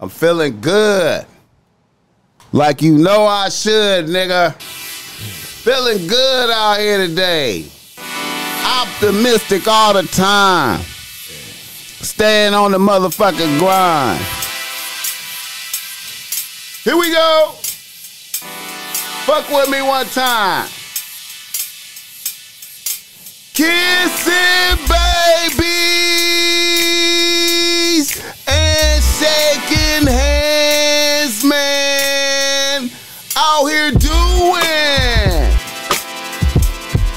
I'm feeling good. Like you know I should, nigga. Feeling good out here today. Optimistic all the time. Staying on the motherfucking grind. Here we go. Fuck with me one time. Kissing babies and shaking hands, man. Out here doing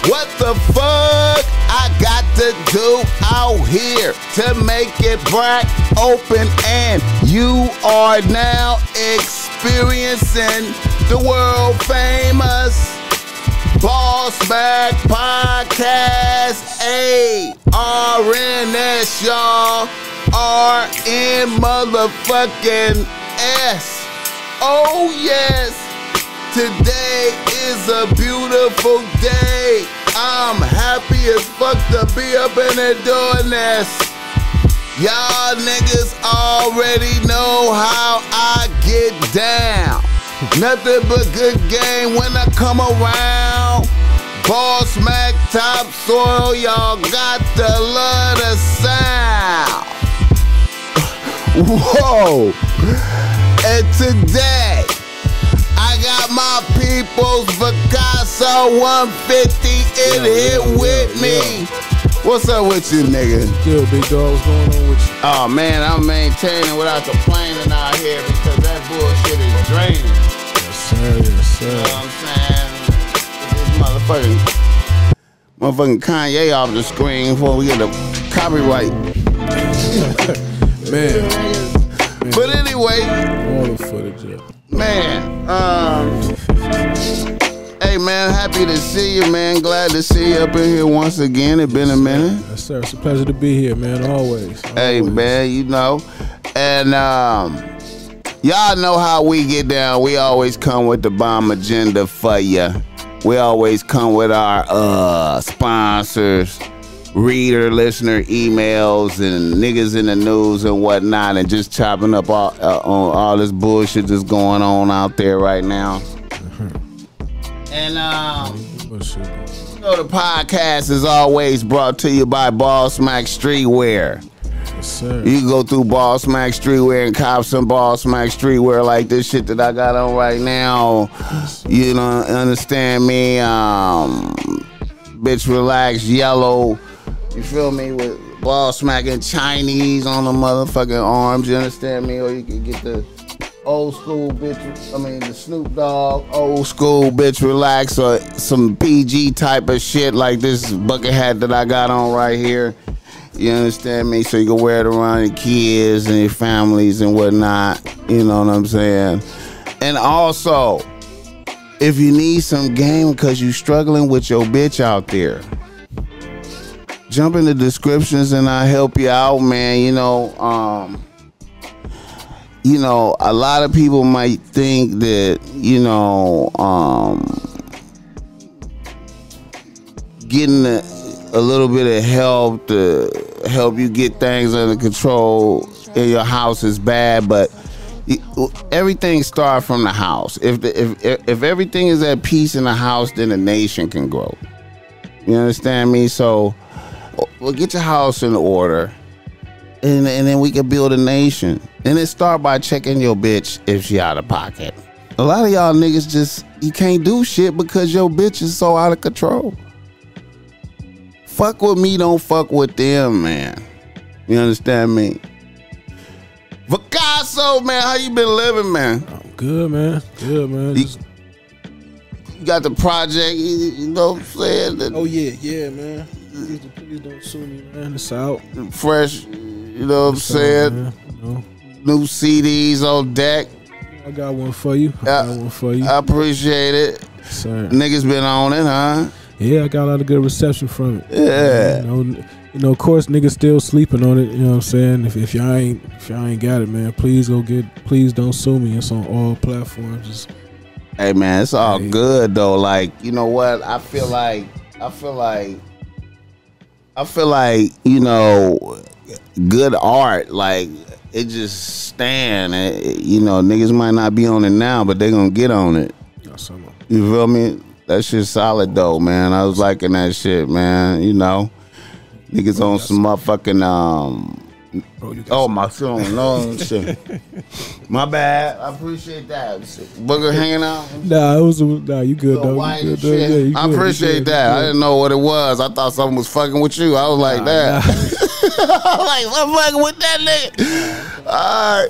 what the fuck I got to do out here to make it black open and you are now experiencing the world famous Boss Mac Podcast A-R-N-S, y'all. R-N motherfucking S. Oh, yes. Today is a beautiful day. I'm happy as fuck to be up in there doing this. Y'all niggas already know how I get down. Nothing but good game when I come around. Boss Mac top soil, y'all got to love the sound. Whoa! And today, I got my people's Picasso 150 in Yeah, here yeah, with yeah, me. What's up with you, nigga? Good, big dog. What's going on with you? Oh man, I'm maintaining without complaining out here because that bullshit is draining. Yes, sir. Yes, You know sir. what I'm saying? This motherfucking, motherfucking Kanye off the screen before we get the copyright. Man, But anyway, all the footage up. man, um, hey man, happy to see you, man. Glad to see you up in here once again. It's been a minute. Yes, sir. It's a pleasure to be here, man. Always. Hey man, you know, and um, y'all know how we get down. We always come with the bomb agenda for you. We always come with our uh sponsors, reader, listener emails, and niggas in the news and whatnot, and just chopping up all uh, on all this bullshit that's going on out there right now. And um. You know, the podcast is always brought to you by Boss Mac Streetwear. Yes, sir. You can go through Boss Mac Streetwear and cop some Boss Mac Streetwear like this shit that I got on right now. You know, understand me? Um, bitch, relax, yellow. You feel me? With ball smacking Chinese on the motherfucking arms. You understand me? Or you can get the old school bitch. I mean, the Snoop Dogg old school bitch, relax, or some PG type of shit like this bucket hat that I got on right here. You understand me? So you can wear it around your kids and your families and whatnot. You know what I'm saying? And also, if you need some game because you struggling with your bitch out there, jump in the descriptions and I'll help you out, man. You know, um, you know, a lot of people might think that, you know, um, getting a, a little bit of help to help you get things under control in your house is bad, but everything starts from the house. If, the, if if if everything is at peace in the house, then the nation can grow. You understand me? So, well, get your house in order and, and then we can build a nation. And it start by checking your bitch if she out of pocket. A lot of y'all niggas just you can't do shit because your bitch is so out of control. Fuck with me, don't fuck with them, man. You understand me? Picasso, man, how you been living, man? I'm good, man. Good, man. You- You got the project, you, you know what I'm saying? Oh yeah, yeah, man. Please, please don't sue me, man. It's out. fresh, you know what I'm saying? Man, New CDs on deck. I got one for you. I Yeah. got uh, one for you, I appreciate it. sir. Niggas been on it, huh? Yeah, I got a lot of good reception from it. Yeah. You know, you know, of course, niggas still sleeping on it. You know what I'm saying? If, if y'all ain't if y'all ain't got it, man, please go get. Please don't sue me. It's on all platforms. It's, Hey man, it's all Hey. good though. Like, you know what? I feel like I feel like I feel like, you know, good art, like it just stand. It- you know, niggas might not be on it now, but they gonna get on it. You feel me? That shit solid though, man. I was liking that shit, man. You know, niggas on some motherfucking um. Bro, you Oh my phone, no shit. My bad. I appreciate that. Booger hanging out. Nah, it was nah. You good though? You good, though. Yeah, you I good, you appreciate good, that. you I didn't know what it was. I thought something was fucking with you. I was like that. I was like, I'm fucking with that nigga. All right.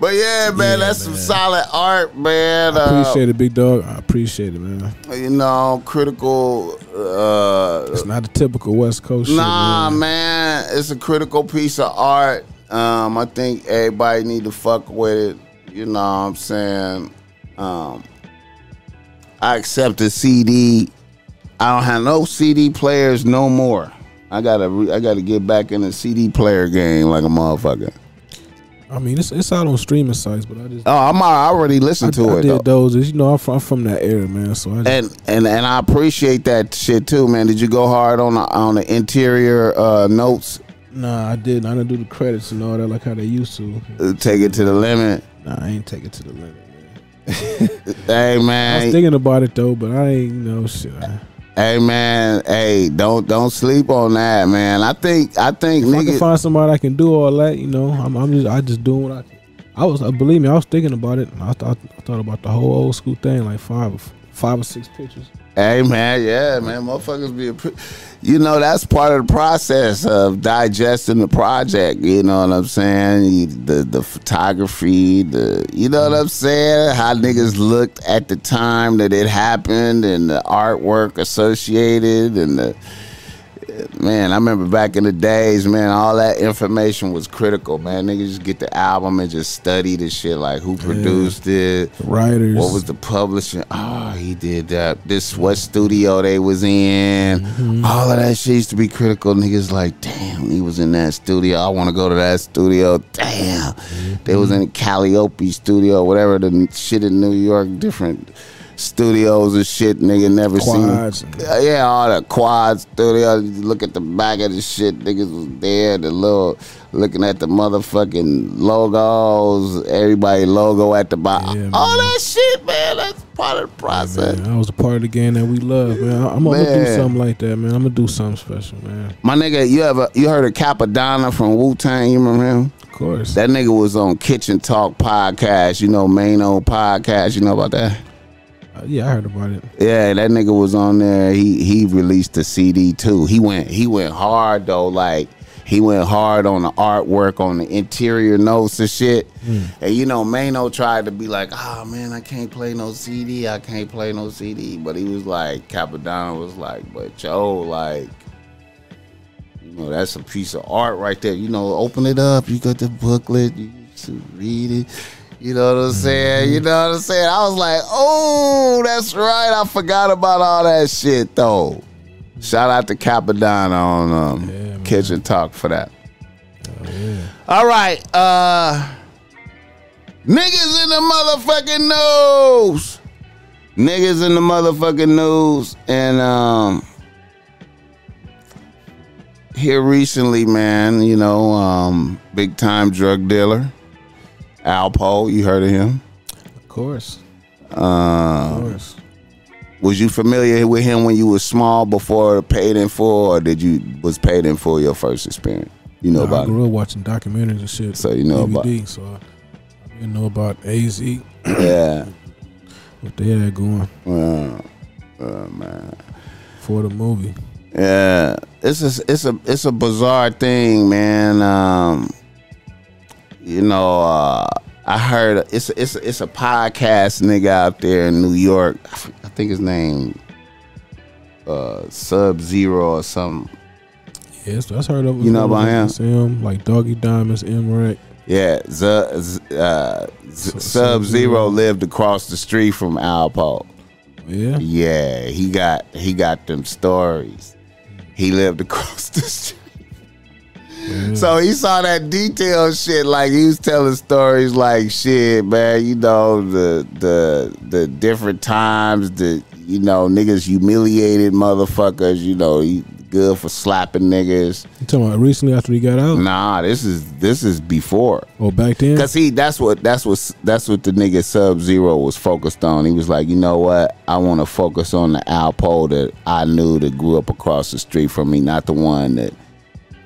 But yeah, man, Yeah, that's some solid art, man. I Uh, appreciate it, big dog. I appreciate it, man. you know, critical. Uh, It's not a typical West Coast nah, shit, man. man, it's a critical piece of art. Um, I think everybody need to fuck with it. You know what I'm saying? Um, I accept a CD. I don't have no CD players no more. I gotta, re- I gotta get back in the CD player game like a motherfucker. I mean, it's it's out on streaming sites, but I just Oh, I'm I already I, listened to I it I did though. those. You know, I'm from, I'm from that era, man. So I just, and and and I appreciate that shit too, man. Did you go hard on the on the interior uh, notes? nah, I didn't. I didn't do the credits and all that like how they used to. Uh, Take it to the limit. Nah, I ain't take it to the limit, man. Hey man, I was thinking about it though, but I ain't you know shit. I, hey man, hey, don't don't sleep on that, man. I think I think if I can find somebody that can do all that, you know, I'm, I'm just I just doing what I. can. I was uh, believe me, I was thinking about it. I thought I thought about the whole old school thing, like five five or six pictures. Hey man, yeah, man, motherfuckers be, appre- you know, that's part of the process of digesting the project. You know what I'm saying? The the photography, the you know what I'm saying? How niggas looked at the time that it happened, and the artwork associated, and the man, I remember back in the days, man, all that information was critical, man. Niggas just get the album and just study the shit, like who produced it, The writers. what was the publishing? Oh, he did that. This what studio they was in. Mm-hmm. All of that shit used to be critical. Niggas like, damn, he was in that studio. I want to go to that studio. Damn, they was in Calliope studio, whatever the shit in New York, different studios and shit. Nigga never Quads seen. Yeah, yeah, all the quad studio. You Look at the back of the shit. Niggas was there. The little looking at the motherfucking logos. Everybody logo at the bottom. Yeah, all that shit, man. That's part of the process. Man, that was a part of the game that we love, man. I- I'm, gonna do something like that, man. I'm gonna do something special, man. My nigga, you ever you heard of Cappadonna from Wu Tang? You remember him? Of course. That nigga was on Kitchen Talk podcast. You know, main old podcast. You know about that? Uh, yeah, I heard about it. Yeah, that nigga was on there. He he released the CD too. He went he went hard though. Like he went hard on the artwork, on the interior notes and shit. And you know, Mano tried to be like, "Oh man, I can't play no CD. I can't play no CD." But he was like, Cappadonna was like, "But yo, like." You know, that's a piece of art right there. You know, open it up. You got the booklet. You read it. You know what I'm saying? You know what I'm saying? I was like, oh, that's right. I forgot about all that shit, though. Shout out to Cappadonna on um, Yeah. Kitchen Talk for that. Oh, yeah. All right. Uh, niggas in the motherfucking news. Niggas in the motherfucking news. And um, here recently, man, you know, um, big time drug dealer, Alpo. You heard of him? Of course. Uh, Of course. was you familiar with him when you was small before paid in full, or did you was paid in full your first experience? You know I about it. grew up watching documentaries and shit. So you know about- So I, I didn't know about AZ, Yeah. what they had going Uh, uh, man. for the movie. Yeah, it's a it's a it's a bizarre thing, man. Um, you know, uh, I heard it's a, it's a, it's a podcast nigga out there in New York. I think his name uh, Sub Zero or something. Yes, that's heard of. You know about him? him? Like Doggy Diamonds, M. Yeah, Z, Z, uh, Z. Sub Zero lived across the street from Alpo. Yeah. Yeah, he got he got them stories. He lived across the street. So he saw that detail shit, like he was telling stories like shit, man, you know, the the the different times that, you know, niggas humiliated motherfuckers, you know, he good for slapping niggas. You talking about recently after he got out? Nah, this is this is before. Oh, back then? Cause he that's what that's what that's what the nigga Sub Zero was focused on. He was like, you know what? I want to focus on the Alpo that I knew that grew up across the street from me, not the one that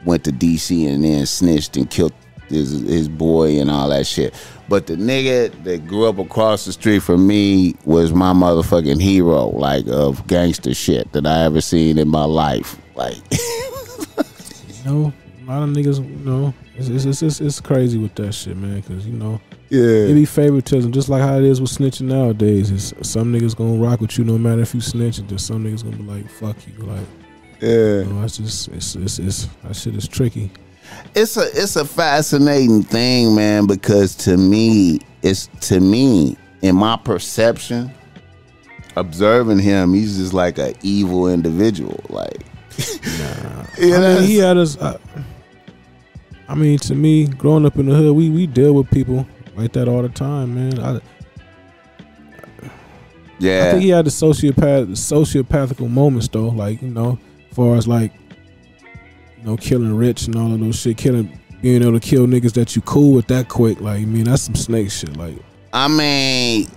went to DC and then snitched and killed his his boy and all that shit. But the nigga that grew up across the street from me was my motherfucking hero, like of gangster shit that I ever seen in my life. Like, you know, a lot of niggas, you know, it's it's it's, it's crazy with that shit, man. Cause you know, yeah, it be favoritism, just like how it is with snitching nowadays. Is some niggas gonna rock with you no matter if you snitch, and then some niggas gonna be like, fuck you, like. Yeah, you know, that's just it's, it's it's that shit is tricky it's a it's a fascinating thing, man, because to me, it's to me, in my perception, observing him, he's just like an evil individual. Like, nah. you know, I mean, he had us. Uh, I mean, to me, growing up in the hood, we we deal with people like that all the time, man. I, yeah, I think he had the sociopath sociopathical moments though, like you know, as far as like you know, killing rich and all of those shit, killing being able to kill niggas that you cool with that quick. Like, I mean, that's some snake shit. Like, I mean,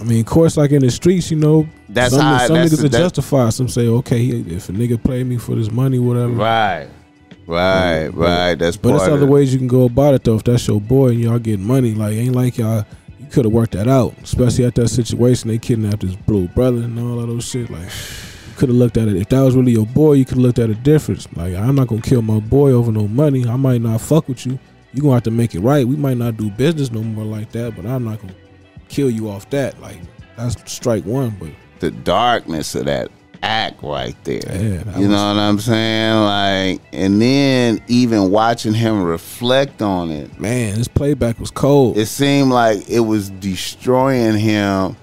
I mean, of course, like in the streets, you know, that's some, how, some that's niggas the, are justified. Some say, okay, if a nigga play me for this money, whatever. Right. Right, right. That's but there's other ways you can go about it though. If that's your boy and y'all getting money, like ain't like y'all you could have worked that out. Especially at that situation, they kidnapped his blue brother and all of those shit. Like could have looked at it. If that was really your boy, you could have looked at a difference. Like I'm not gonna kill my boy over no money. I might not fuck with you. You gonna have to make it right. We might not do business no more like that, but I'm not gonna kill you off that. Like that's strike one. But the darkness of that act right there. Yeah, you know what I'm saying? Like, and then even watching him reflect on it. Man, his playback was cold. It seemed like it was destroying him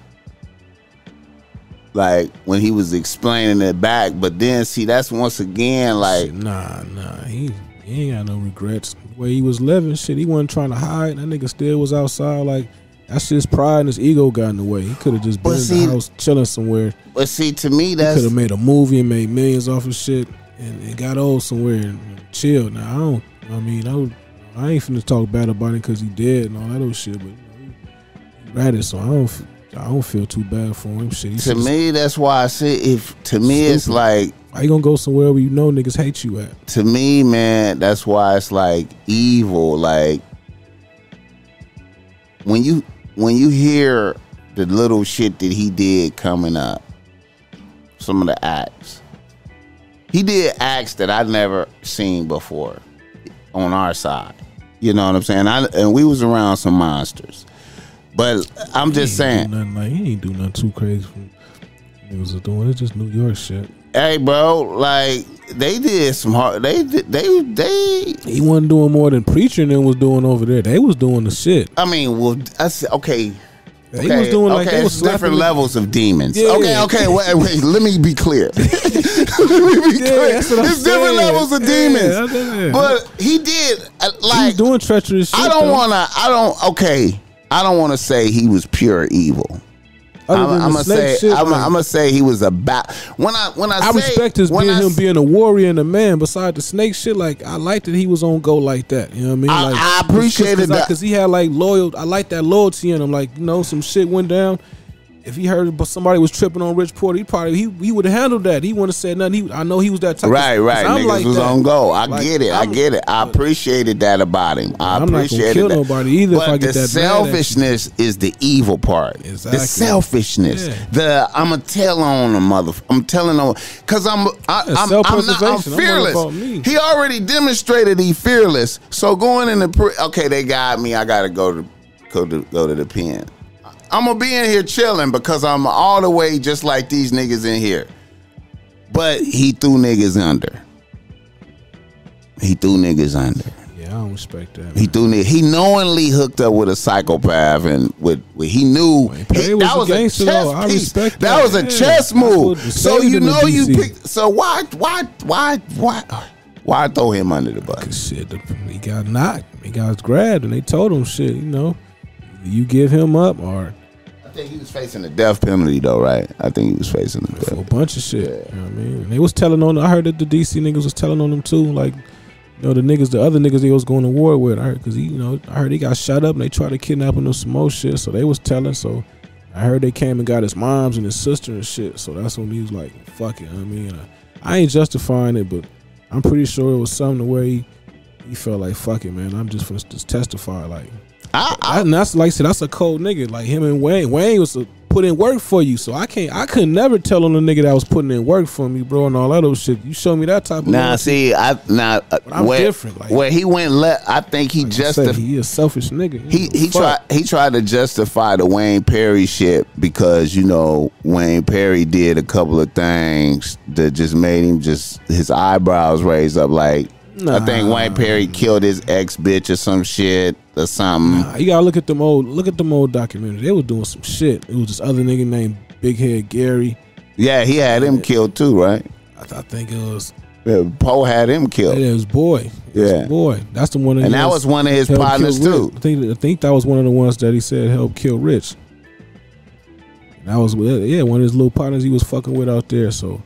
like when he was explaining it back. But then see, that's once again like nah, nah, he he ain't got no regrets. The way he was living, shit, he wasn't trying to hide. That nigga still was outside. Like that's just pride and his ego got in the way. He could have just been see, in the house chilling somewhere. But see, to me, that could have made a movie and made millions off of shit, and, and got old somewhere and, and chill. Now I don't. I mean, I, I ain't finna talk bad about him because he dead and all that old shit, but you know, he ratted, so I don't. I don't feel too bad for him. Shit, to me, that's why I say if to me stupid. it's like are you gonna go somewhere where you know niggas hate you at? To me, man, that's why it's like evil. Like when you when you hear the little shit that he did coming up, some of the acts. He did acts that I'd never seen before on our side. You know what I'm saying? I, and we was around some monsters. But I'm just saying. Nothing like he ain't do nothing too crazy. Niggas are doing it's just New York shit. Hey, bro, like they did some hard. They. They they. He wasn't doing more than preaching and was doing over there. They was doing the shit. I mean, well, I said okay. Okay, he was doing like okay, they was different levels of demons. Yeah, okay, okay, wait, wait, let me be clear. let me be yeah, clear. It's saying. different levels of demons. Yeah, but he did uh, like doing treacherous shit. I don't wanna I don't okay. I don't want to say he was pure evil. I'm, I'm gonna say shit, I'm, I'm, gonna say he was about when I when I I say, respect his being I, him being a warrior and a man. Beside the snake shit, like I like that he was on go like that. You know what I mean? I, like, I appreciated that because he had like loyal. I like that loyalty in him. Like you know, some shit went down if he heard somebody was tripping on Rich Porter, he probably he, he would have handled that. He wouldn't have said nothing. He, I know he was that type. Right, of, right. Niggas like was that. on go. I like, get it. I'm, i get it. I appreciated that about him. I I'm appreciated not kill nobody either. But if I get the that selfishness is the evil part. Exactly. The selfishness. Yeah. The I'm gonna tell on a mother. I'm telling on because I'm I, am I'm, I'm, not, I'm fearless. I'm he already demonstrated he fearless. So going in the okay, they got me. I gotta go to go to go to the pen. I'm gonna be in here chilling because I'm all the way just like these niggas in here. But he threw niggas under. He threw niggas under. Yeah, I don't respect that. Man. He threw niggas. He knowingly hooked up with a psychopath and with, with he knew well, he, was that was a chess though. I respect that. That was a yeah. chess move. So you know you picked. So why why why why why throw him under the bus? Shit, he got knocked. He got grabbed, and they told him shit. You know, you give him up or think he was facing the death penalty though, right? I think he was facing the for a bunch of shit. You know what I mean? And they was telling on. I heard that the DC niggas was telling on them too. Like, you know, the niggas, the other niggas they was going to war with. I heard because he, you know, I heard he got shot up and they tried to kidnap him or some more shit. So they was telling. So I heard they came and got his moms and his sister and shit. So that's when he was like, "Fuck it." I mean, I, I ain't justifying it, but I'm pretty sure it was something where he he felt like, "Fuck it, man. I'm just gonna just testify." Like, I, I, and that's like I said, that's a cold nigga. Like him and Wayne. Wayne was a, put in work for you, so I can't. I could never tell on a nigga that was putting in work for me, bro, and all that other shit. You show me that type of. Now loyalty, see, I now uh, I'm where, different, like- where he went left, I think he like said, justified. he a selfish nigga. He he Fuck. tried he tried to justify the Wayne Perry shit because you know Wayne Perry did a couple of things that just made him just his eyebrows raise up. Like I think Nah. Wayne Perry killed his ex bitch or some shit or something. Nah, you gotta look at them old. Look at them old documentaries. They was doing some shit. It was this other nigga named Big Head Gary. Yeah, he had him killed too, right? I, th- I think it was. Yeah, Poe had him killed, It was boy. Yeah. boy. That's the one. and that was one of his partners too. I think I think that was one of the ones that he said helped kill Rich. That was yeah, one of his little partners he was fucking with out there. So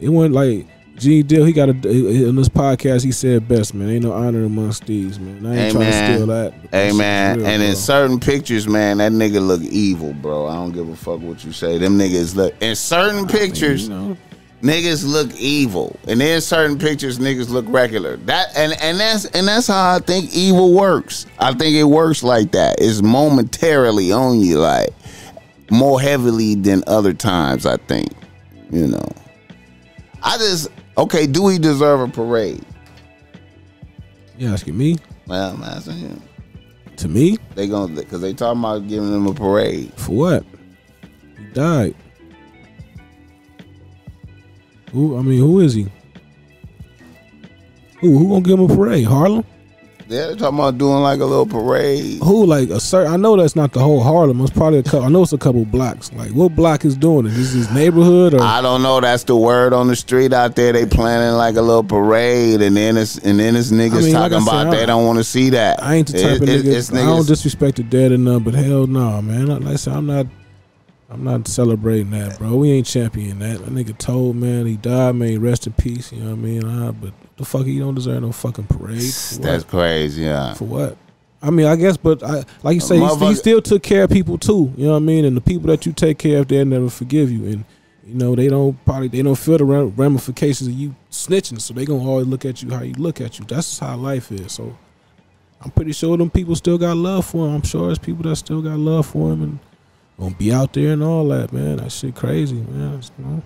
it wasn't like Gene Deal. He got a in this podcast. He said best man. Ain't no honor amongst thieves, man. I ain't trying to Amen. steal that. Hey man, real, and in certain pictures, man, that nigga look evil, bro. I don't give a fuck what you say. Them niggas look in certain pictures. you know, niggas look evil, and then certain pictures niggas look regular. That and and that's and that's how I think evil works. I think it works like that. It's momentarily on you, like more heavily than other times. I think, you know. I just okay. Do we deserve a parade? you asking me? Well, I'm asking him. To me? They gonna because they talking about giving them a parade. For what? He died. Who? I mean, who is he? Who? Who gonna give him a parade? Harlem? Yeah, they're talking about doing like a little parade. Who? Like a certain? I know that's not the whole Harlem. It's probably a couple. I know it's a couple blocks. Like what block is doing it? Is this neighborhood or? I don't know. That's the word on the street out there. They planning like a little parade, and then it's and then it's niggas I mean, talking said, about I- they don't want to see that. I ain't the type It- of it- nigga. I don't disrespect the dead or none, but hell no, man. Like I said, I'm not. I'm not celebrating that, bro. We ain't champion that. That nigga told man he died, man. Rest in peace. You know what I mean? Uh, but the fuck, he don't deserve no fucking parade. For That's what? crazy. Yeah. For what? I mean, I guess, but I, like you say, he, he still took care of people too. You know what I mean? And the people that you take care of, they'll never forgive you. And you know they don't probably they don't feel the ramifications of you snitching, so they gonna always look at you how you look at you. That's how life is. So I'm pretty sure them people still got love for him. I'm sure there's people that still got love for him and gonna be out there and all that, man. That shit crazy, man. It's, you know.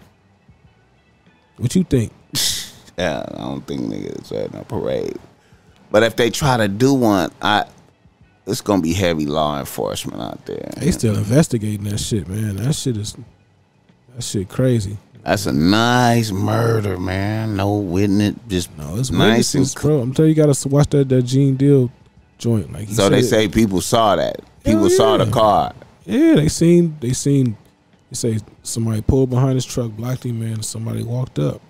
What you think? Yeah, I don't think niggas deserve a parade. But if they try to do one, I it's gonna be heavy law enforcement out there. They still investigating that shit, man. That shit is that shit crazy. That's a nice murder, man. No witness, just No, it's nice and bro. I'm telling you, you gotta watch that that Gene Deal joint. Like So they say people saw that. People Hell saw the car. Yeah, they seen they seen. They say somebody pulled behind his truck, blocked him, man. and Somebody walked up.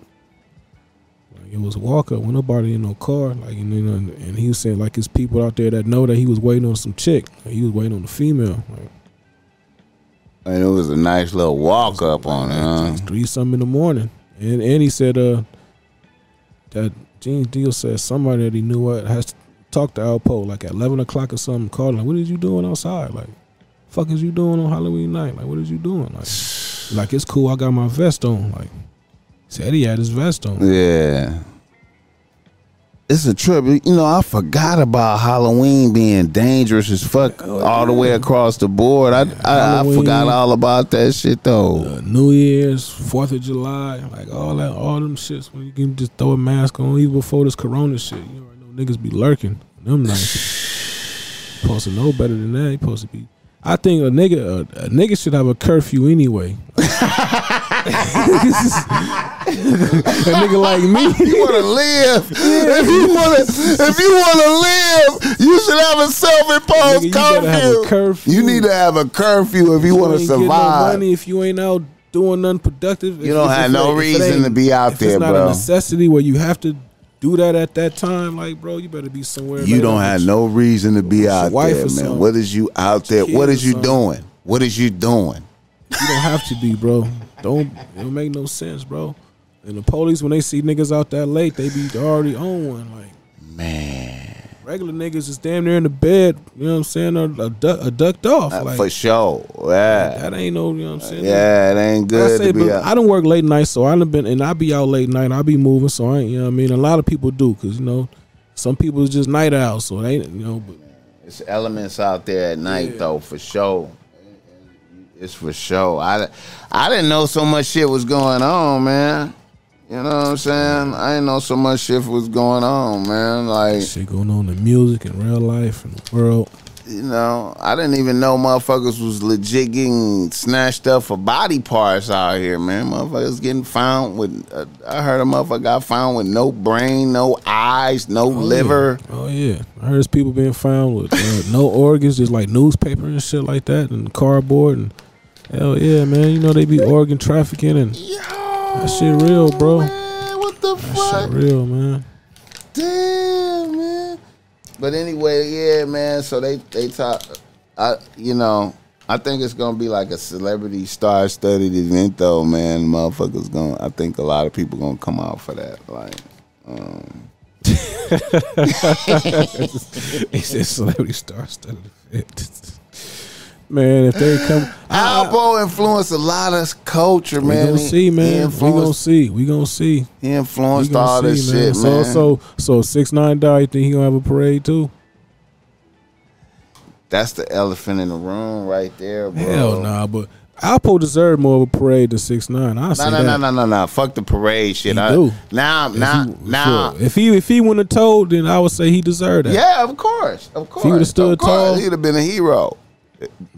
Like it was a walk up, with nobody in no car. Like you know, and and he was saying like his people out there that know that he was waiting on some chick. Like, he was waiting on the female. Like, And it was a nice little walk up on it. Huh? Three something in the morning, and and he said uh that Gene Deal said somebody that he knew what has to talk to Alpo like at eleven o'clock or something. Called him, like, what is you doing outside? Like, fuck is you doing on Halloween night? Like, what is you doing? Like, like it's cool. I got my vest on. Like, said he had his vest on. Yeah. It's a trip. You know, I forgot about Halloween being dangerous as fuck all the way across the board. I I, I forgot all about that shit though. Uh, New Year's, Fourth of July, like all that, all them shits. When you can just throw a mask on, even before this Corona shit, you know niggas be lurking. Them nights, supposed to know better than that. You supposed to be. I think a nigga, a, a nigga should have a curfew anyway. a nigga like me. you want to live. If you want to, if you want to live, you should have a self-imposed you gotta have a curfew. curfew. You need to have a curfew if you, want to getting No survive. money if you ain't out doing nothing productive. You don't have no reason to be out if there, it's not bro. a necessity where you have to do that at that time, like bro, you better be somewhere. You don't have no reason to be out there, man. What is you out there? What is you doing? What is you doing? You don't have to be, bro. Don't it don't make no sense, bro. And the police when they see niggas out that late, they be already on one. Like Man, regular niggas is damn near in the bed, you know what I'm saying, or a, duck, a ducked off. uh, like for sure. Yeah, that ain't no, you know what I'm saying? yeah, it ain't Like I good say, to be but out. I don't work late night, so I done been and I be out late night. I be moving, so I ain't, you know what I mean. A lot of people do, cause you know, some people is just night owls, so they, you know. But It's elements out there at night Yeah. though, for sure. It's for sure. I, I didn't know so much shit was going on, man. You know what I'm saying? I didn't know so much shit was going on, man. Like, shit going on in music and real life and the world. you know, I didn't even know motherfuckers was legit getting snatched up for body parts out here, man. Motherfuckers getting found with. Uh, I heard a motherfucker got found with no brain, no eyes, no liver. Yeah. Oh yeah, I heard people being found with uh, no organs, just like newspaper and shit like that, and cardboard and hell yeah, man. You know they be organ trafficking and Yo, That shit real, bro. Man, what the that fuck? shit real, man. Damn, man. But anyway, yeah, man. So they they talk. I you know I think it's gonna be like a celebrity star studded event though, man. Motherfuckers gonna. I think a lot of people gonna come out for that. Like, um, He said celebrity star studded fit. Man, if they come, I, Alpo influenced a lot of culture, we man. We gonna see, man. We gonna see. We gonna see. he influenced gonna all this see, man. shit, So, man. so, so six nine died. You think he gonna have a parade too? That's the elephant in the room right there, bro. Hell nah, but Alpo deserved more of a parade than six nine. I say No, no, that. no, no, no, no. Fuck the parade shit. He I, do. Now, If now, he- now. sure. if he if he wouldn't have told, then I would say he deserved that. Yeah, of course, of course. He would've stood of tall- he'd have been a hero.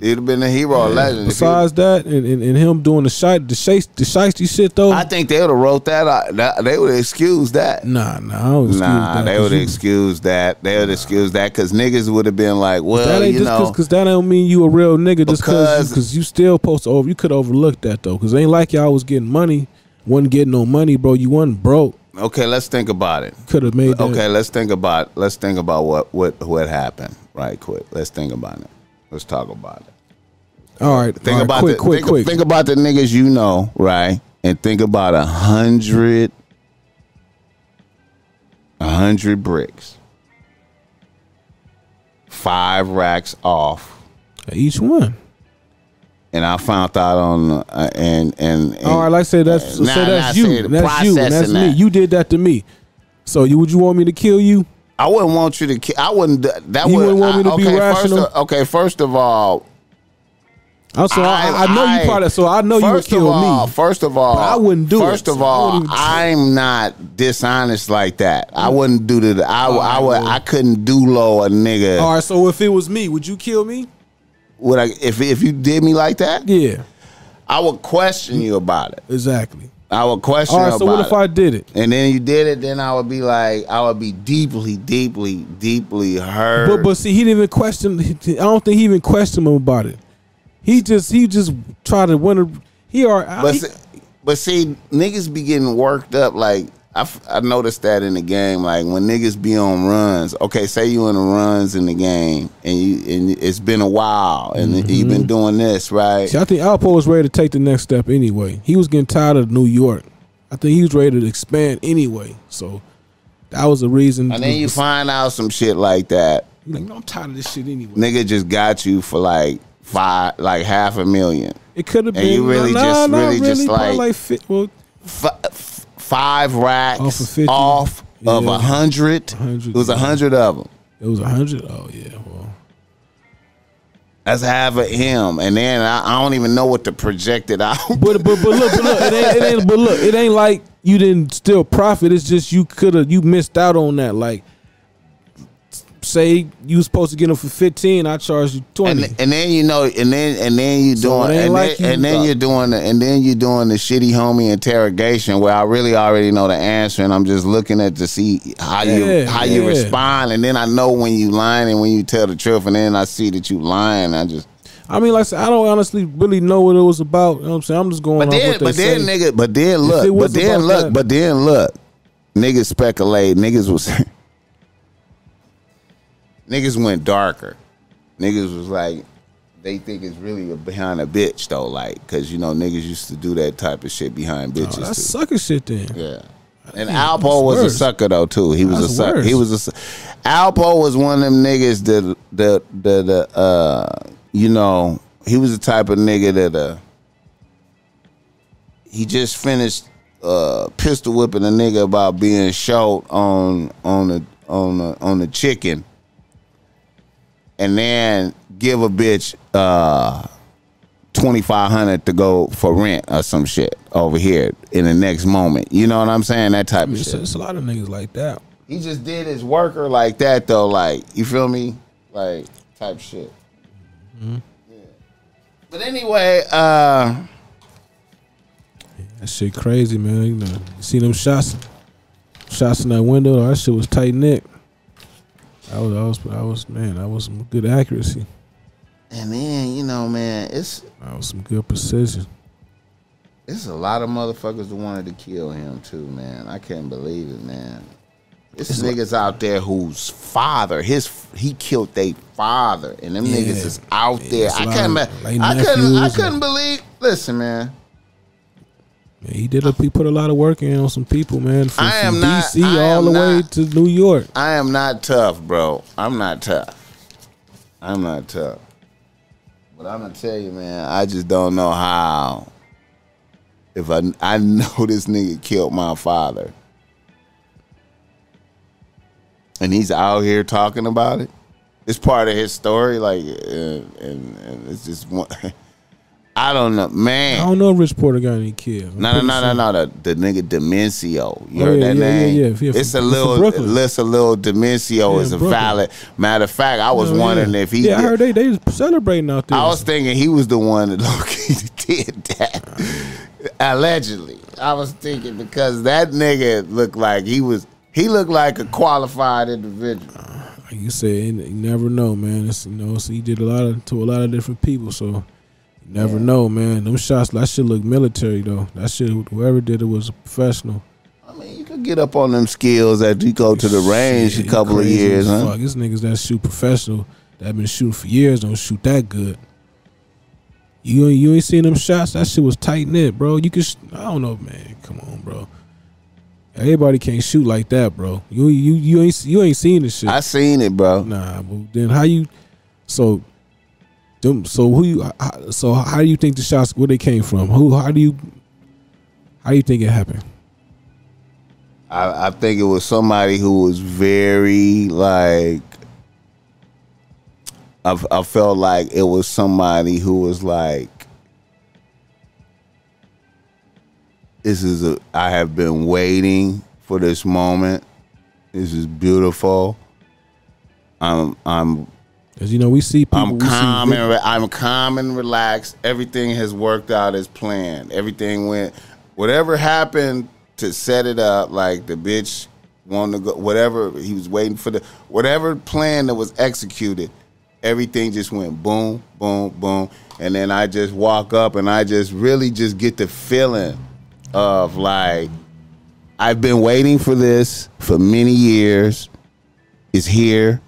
He'd have been a hero, a legend. Besides that, and, and, and him doing the shite, the shite, the shiesty shit though. I think they would have wrote that. Out. That- They would have excused that. nah, nah, I excuse Nah, that. they 'cause would have you- excused that. They would have excused that because niggas would have been like, well, That ain't you just know, because that don't mean you a real nigga just Because- because you still post to over. You could overlook that though, because ain't like y'all was getting money, wasn't getting no money, bro. You wasn't broke. okay, let's think about it. Could have made that. Okay, let's think about let's think about what what what happened. Right, quick. Let's think about it. Let's talk about it. All right, Think all right, about quick, the, quick, think, quick. think about the niggas you know, right? And think about a hundred, a hundred bricks, five racks off, Each one. and I found out on uh, and, and and All right, like I said, that's Nah, so nah, that's say you. That's you. and That's processing me. You did that to me. So you would you want me to kill you? I wouldn't want you to. ki- I wouldn't. That You would. wouldn't want me to I- be okay, rational? First of, okay, first of all, I'm so I, I, know I- you probably so I know you would first kill of all, me. First of all, I wouldn't do it, First of so all, I'm not dishonest like that. I mm. wouldn't do that. I, oh, All I would. I couldn't do low a nigga. All right, so if it was me, would you kill me? Would I? If if you did me like that, Yeah, I would question you about it. exactly. I would question All right, so what if it. I did it? and then you did it, then I would be like, I would be deeply, deeply, deeply hurt. But but see, he didn't even question. I don't think he even questioned him about it. He just he just tried to win. A, he are. But he- see, but see, niggas be getting worked up. Like I, f- I noticed that in the game. Like when niggas be on runs. Okay, say you in the runs in the game, and you and it's been a while, and you've Mm-hmm. been doing this right. See, I think Alpo was ready to take the next step anyway. He was getting tired of New York. I think he was ready to expand anyway. So that was the reason. And then you find out some shit like that. You're like, "No, I'm tired of this shit anyway. Nigga just got you for like five, like half a million. It could have been. And you really nah, just- nah, really just probably like- fi- well, f- five racks Off of 50. off Yeah. a hundred. 100, It was a yeah. hundred of them. it was a hundred. Oh yeah, well, That's half of him, and then I, I don't even know what to project it out. but but but look, but look, it ain't, it ain't. But look, it ain't like you didn't still profit. It's just you could have you missed out on that. Like, say you was supposed to get them for fifteen, I charged you twenty. and, and then you know, and then and then you So doing, ain't and, like then, you and then you're doing, the, and then you're doing the shitty homie interrogation where I really already know the answer, and I'm just looking at to see how you Yeah, how you respond, and then I know when you lying and when you tell the truth, and then I see that you lying. I just, I mean, like I said, I don't honestly really know what it was about. You know what I'm saying? I'm just going but then, what they but then, say. nigga, but then look, but then look, that- but then look, niggas speculate, niggas was, niggas went darker, niggas was like, they think it's really a behind a bitch though, like because you know niggas used to do that type of shit behind Oh, bitches. that's too. sucker shit then. Yeah. And Yeah, Alpo was a sucker though too. He was That's a sucker. worse. He was a Alpo was one of them niggas that the the the uh you know he was the type of nigga that uh he just finished uh pistol whipping a nigga about being short on on the on the on the chicken and then give a bitch uh twenty five hundred to go for rent or some shit over here in the next moment. You know what I'm saying? That type of It's, shit. it's a lot of niggas like that. He just did his worker like that though, like you feel me? Like type shit. Mm-hmm. Yeah. But anyway, uh That shit crazy, man. You know, you see them shots, shots in that window. That shit was tight neck. I was, I was, I was, man. That was some good accuracy. and then, you know, man, it's I was some good precision. it's a lot of motherfuckers that wanted to kill him too, man. I can't believe it, man. It's, It's niggas out there whose father, his he killed their father, and them Yeah. niggas is out there. it's a I of, like, I couldn't, I couldn't believe. Listen, Man, he did. A, he put a lot of work in on some people, man. From, I am from not- DC I all the way to New York. I am not tough, bro. I'm not tough. I'm not tough. But I'm gonna tell you, man, I just don't know how. If I I know this nigga killed my father, and he's out here talking about it, it's part of his story. Like, and, and, and it's just one. I don't know, man. I don't know if Rich Porter got any kids. I'm No, no, no, no, no. The, the nigga Demencio. You Oh, heard yeah, that yeah, yeah, name? yeah, yeah, It's from- a little, it's a little Demencio Yeah, is a Brooklyn. valid. Matter of fact, I was Oh, wondering yeah. if he. Yeah, I heard they they celebrating out there. I was thinking he was the one that did that. Allegedly, I was thinking because that nigga looked like he was. He looked like a qualified individual. like you said, you never know, man. It's, you know, so he did a lot of to a lot of different people, so never know, man. Them shots, that shit look military though. That shit, whoever did it was a professional. I mean, you could get up on them skills as you go to the range Shit, a couple of years, huh? Fuck, it's niggas that shoot professional that been shooting for years don't shoot that good. You ain't- you ain't seen them shots. That shit was tight knit, bro. You could I don't know, man. Come on, bro. Everybody can't shoot like that, bro. You you you ain't you ain't seen this shit. I seen it, bro. Nah, but then how you? So, them. So who you? Uh, uh, so how do you think the shots? Where they came from? Who? How do you? How do you think it happened? I, I think it was somebody who was very like. I, I felt like it was somebody who was like, "This is a. I have been waiting for this moment. This is beautiful. I'm I'm Because you know we see people. I'm calm and re- I'm calm and relaxed. Everything has worked out as planned. Everything went. Whatever happened to set it up, like the bitch wanted to go. Whatever he was waiting for the whatever plan that was executed, everything just went boom, boom, boom, and then I just walk up and I just really just get the feeling of like I've been waiting for this for many years. It's here.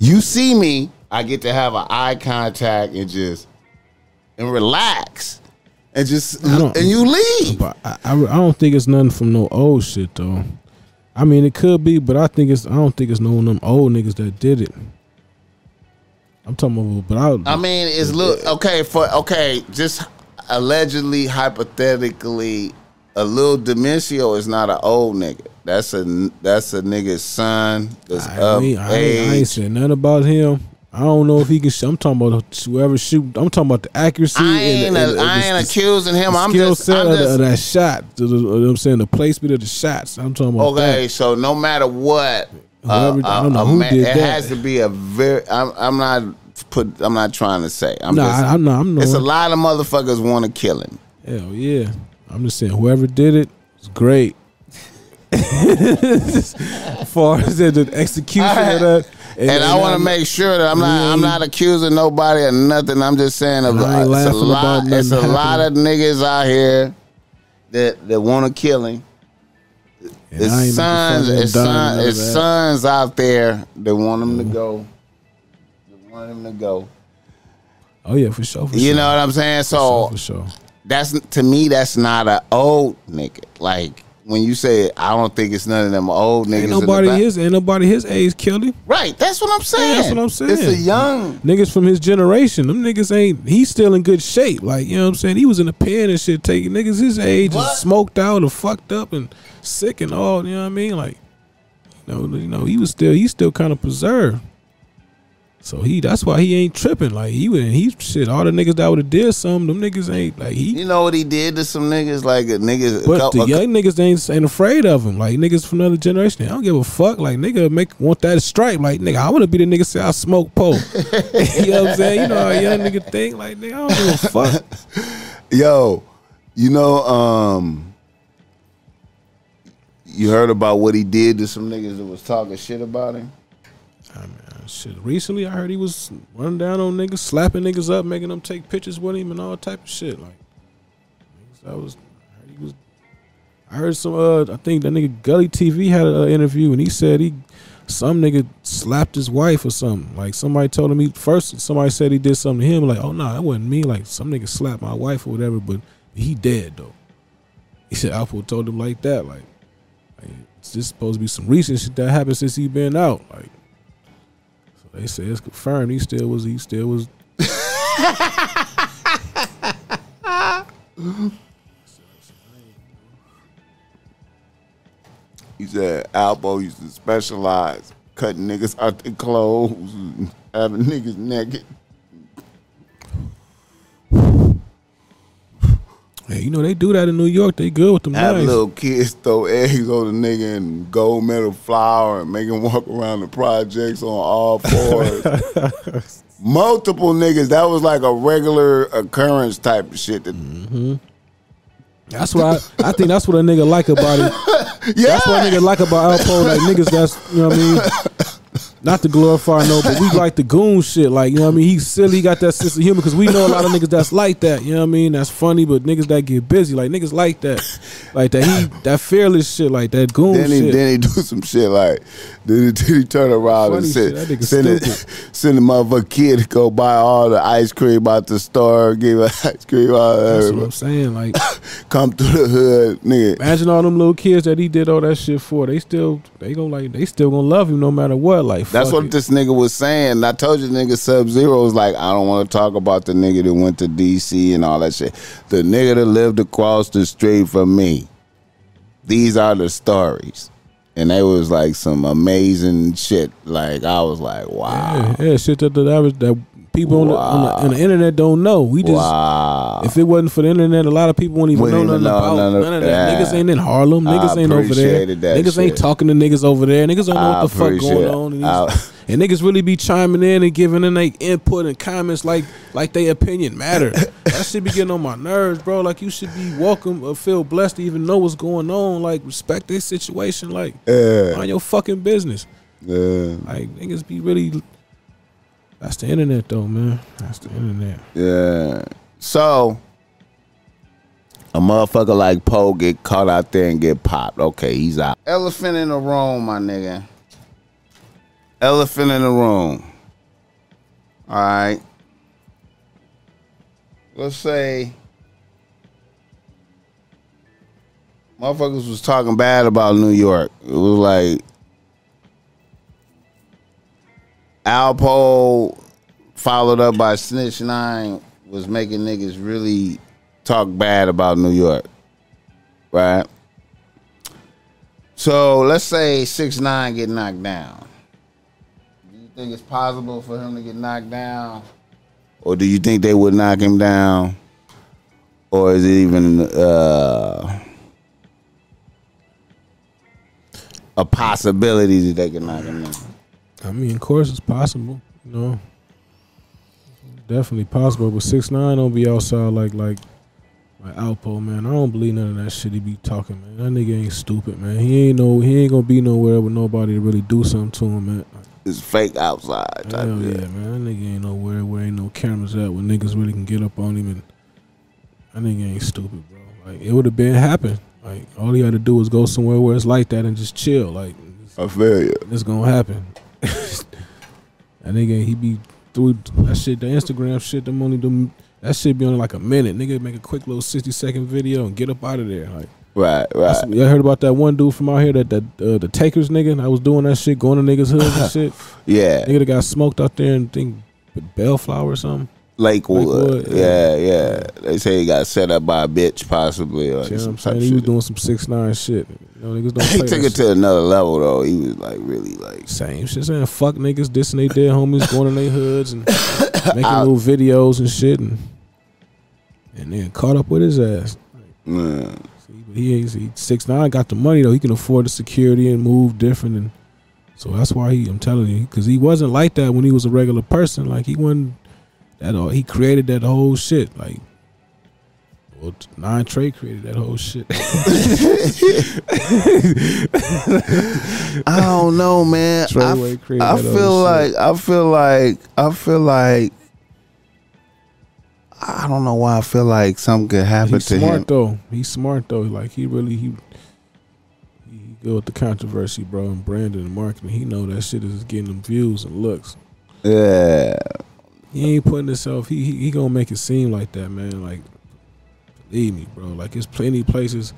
You see me, I get to have an eye contact and just and relax and just and you leave. But I, I, I don't think it's nothing from no old shit though. I mean, it could be, but I think it's. I don't think it's no one of them old niggas that did it. I'm talking about, but I. I mean, it's look okay for okay, just allegedly, hypothetically, a little Demencio is not an old nigga. That's a that's a nigga's son that's I, of ain't, I, ain't, I ain't saying nothing about him. I don't know if he can. Shoot. I'm talking about whoever shoot. I'm talking about the accuracy. I ain't, and, and I ain't the- accusing him. I'm skill just, set I'm just of that shot. I'm saying the placement of the shots. I'm talking about Okay, that. so no matter what, uh, Whoever- I uh, don't know who man- did it that. has to be a very. I'm, I'm not put. I'm not trying to say. I'm Nah, just. I, I'm not. I'm not. it's a lot of motherfuckers want to kill him. Hell yeah. I'm just saying whoever did it was great. as far as the, execution of that. And, I want to make sure that I'm not. I'm not accusing nobody of nothing. I'm just saying of, And uh, it's a lot. It's a lot of niggas out here that that want to kill him. And I His sons, making fun of his, him son, and his sons out there that want him to go. That want him to go. Oh yeah, for sure. For You sure. know what I'm saying? So for sure. That's to me that's not a old nigga. Like when you say I don't think it's none of them old niggas. Ain't nobody his ain't nobody his age killed him. Right, that's what I'm saying. that's what I'm saying. It's a young Niggas from his generation, them niggas ain't. He's still in good shape. Like you know what I'm saying. He was in the pen and shit. Taking niggas his age What? is smoked out and fucked up and sick and all. You know what I mean? Like you know, you know, he was still he's still kind of preserved. So he that's why he ain't tripping. Like he would he shit. All the niggas that would have did something, them niggas ain't like he. You know what he did to some niggas? Like a nigga, a But couple- the young niggas ain't, ain't afraid of him. Like niggas from another generation, I don't give a fuck. Like nigga make want that stripe. Like nigga, I want to be the nigga say I smoke pole. you know what I'm saying? You know how a young nigga think. Like nigga, I don't give a fuck. Yo, you know, um, you heard about what he did to some niggas that was talking shit about him? I mean, shit. Recently, I heard he was running down on niggas, slapping niggas up, making them take pictures with him and all type of shit. Like that was. I heard he was. I heard some. Uh, I think that nigga Gully TV had an interview and he said he. Some nigga slapped his wife or something. Like somebody told him he first. Somebody said he did something to him. Like, oh no, nah, that wasn't me. Like some nigga slapped my wife or whatever. But he dead though. He said Alpo told him like that. Like, like it's just supposed to be some recent shit that happened since he been out. Like, they say it's confirmed. He still was. He still was. He said Alpo used to specialize cutting niggas out their clothes having niggas naked. You know they do that in New York. They good with them Have knives. little kids throw eggs on a nigga and gold medal flower and make him walk around the projects on all fours. Multiple niggas. That was like a regular occurrence type of shit. That, mm-hmm. That's what I, I think. That's what a nigga like about it. yeah. That's what a nigga like about Alpo. Like niggas, that's you know what I mean. Not to glorify no, but we like the goon shit. Like you know what I mean. He's silly. He got that sense of humor because we know a lot of niggas that's like that. You know what I mean. That's funny, but niggas that get busy, like niggas like that, like that. He that fearless shit, like that goon Then he, shit. then he do some shit like, then he, then he turn around and Funny send, shit, send, stupid. send the motherfucker kid to go buy all the ice cream out the store, give ice cream out that's there, what I'm saying. Like come through the hood, nigga. imagine all them little kids that he did all that shit for. They still they gonna like they still gonna love him no matter what. Like That's what it. this nigga was saying. I told you, nigga, Sub Zero was like, I don't want to talk about the nigga that went to DC and all that shit. The nigga that lived across the street from me. These are the stories. And they was like some amazing shit. Like, I was like, wow. Yeah, yeah, shit that average, that people on, the, on, the, on the internet don't know. We just Wow. if it wasn't for the internet, a lot of people wouldn't even Wouldn't know nothing know about none of- none of that. Niggas ain't in Harlem. I Niggas ain't over there. Niggas ain't talking to niggas over there. Niggas don't know I what the fuck going on. And, and niggas really be chiming in and giving in their input and comments like like their opinion matter. that shit be getting on my nerves, bro. Like you should be welcome or feel blessed to even know what's going on. Like respect this situation. Like Yeah. mind your fucking business. Yeah. Like niggas be really. That's the internet, though, man. That's the internet. Yeah. So a motherfucker like Poe get caught out there and get popped. Okay, he's out. Elephant in the room, my nigga. Elephant in the room. All right. Let's say motherfuckers was talking bad about New York. It was like Alpo followed up by Snitch Nine was making niggas really talk bad about New York. Right? So let's say six nine get knocked down. Do you think it's possible for him to get knocked down? Or do you think they would knock him down? Or is it even uh, a possibility that they can knock him down? I mean, of course, it's possible. You know, definitely possible. But six nine don't be outside like like like Alpo, man. I don't believe none of that shit he be talking, man. That nigga ain't stupid, man. He ain't no, he ain't gonna be nowhere with nobody to really do something to him, man. It's fake outside type Hell yeah, man. That nigga ain't nowhere where ain't no cameras at where niggas really can get up on him and that nigga ain't stupid, bro. Like it would have been happen. Like all he had to do was go somewhere where it's like that and just chill. Like I feel you. it's gonna happen. that nigga, he be through that shit, the Instagram shit, them only them that shit be only like a minute. Nigga make a quick little sixty second video and get up out of there. Like Right, right. y'all heard about that one dude from out here that that uh, the takers nigga I was doing that shit, going to niggas hoods and shit. Yeah. Nigga that got smoked out there and think with Bellflower or something. Lakewood. Lakewood, yeah, yeah. They say he got set up by a bitch, possibly, or You know what I'm type saying? of He was doing some six nine shit. You know, niggas don't He took it to another level, though. He was like really like. Same shit, saying fuck niggas, dissing they dead homies, going in their hoods and making little videos and shit, and and then caught up with his ass. Mm. See, but he ain't he six nine got the money though. He can afford the security and move different, and so that's why he. I'm telling you, because he wasn't like that when he was a regular person. Like he wasn't that all. He created that whole shit. Like. Well, Nine Trey created that whole shit. I don't know, man. I, I feel like shit. I feel like I feel like I don't know why I feel like something could happen He's to smart him. Smart though. He's smart though. Like he really he he good with the controversy, bro, and branding and marketing. He know that shit is getting them views and looks. Yeah, He ain't putting himself. He he, he gonna make it seem like that, man. Like believe me, bro. Like there's plenty places,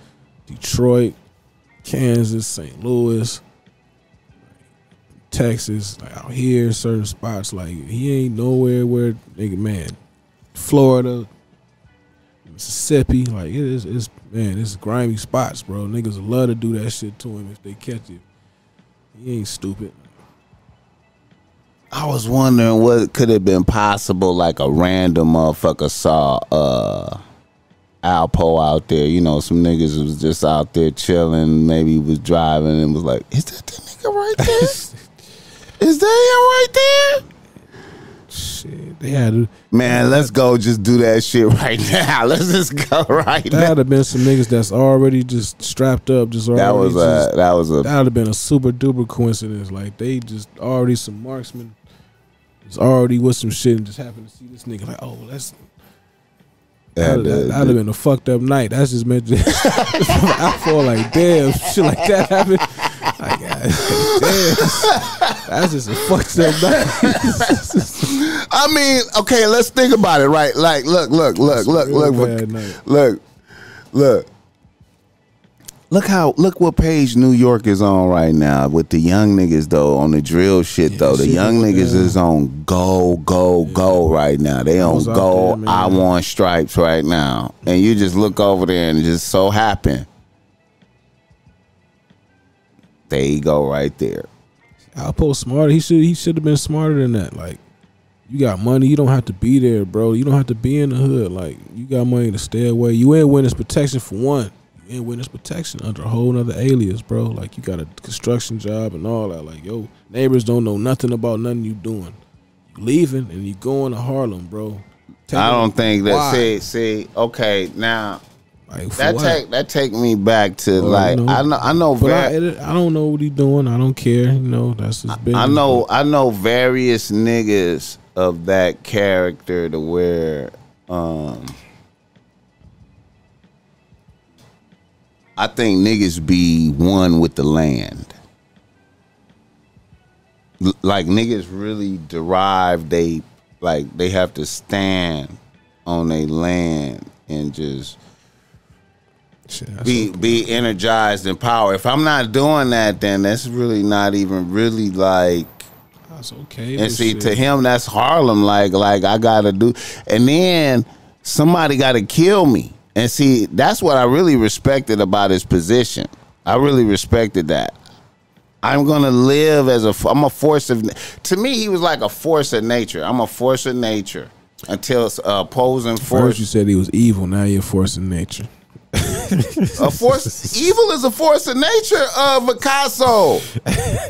Detroit, Kansas, St. Louis, Texas, like out here, certain spots. Like he ain't nowhere where nigga man, Florida, Mississippi. Like it is, it's man, it's grimy spots, bro. Niggas love to do that shit to him if they catch it. He ain't stupid. I was wondering what could have been possible. Like a random motherfucker saw uh Alpo out there. You know, some niggas was just out there chilling. Maybe was driving and was like, "Is that the nigga right there? Is that him right there?" Shit, they had to. Man, let's go just do that shit right now. Let's just go right now. That'd have been some niggas that's already just strapped up, just already. That was just, a that was a that would have been a super duper coincidence. Like they just already some marksmen, was already with some shit and just happened to see this nigga. Like, oh, that's that, that would have been a fucked up night. That's just meant to. I feel like damn shit like that happened. Like, God, damn, that's just a fucked up night. I mean, okay, let's think about it. Right? Like, look, look, look, look, look, bad night. look, look. Look how look what page New York is on right now with the young niggas though on the drill shit Yeah, though. The shit young niggas yeah. is on go go go right now. They on go. there. I want stripes right now, and you just look over there and it just so happen. There you go, right there. I'll Alpo smarter. He should he should have been smarter than that. Like, you got money, you don't have to be there, bro. You don't have to be in the hood. Like, you got money to stay away. You ain't witness protection for one. Ain't witness protection under a whole nother alias, bro. Like, you got a construction job and all that. Like, yo, neighbors don't know nothing about nothing you doing. You leaving and you going to Harlem, bro. Take I don't think that. Why? See, see. Okay, now like, that what? take that take me back to Well, like you know, I know I know But I, I don't know what he doing. I don't care. You know, that's his business. I know I know various niggas of that character to where um I think niggas be one with the land. L- Like niggas really derive they like they have to stand on their land and just Shit, be be energized and power. If I'm not doing that, then that's really not even really like. That's okay. And see, shit. to him, that's Harlem. Like, like I gotta do, and then somebody gotta kill me. And see, that's what I really respected about his position. I really respected that. I'm gonna live as a. I'm a force of. To me, he was like a force of nature. I'm a force of nature until uh, opposing First force. you said he was evil. Now you're forcing nature. A force. evil is a force of nature. Uh, Picasso.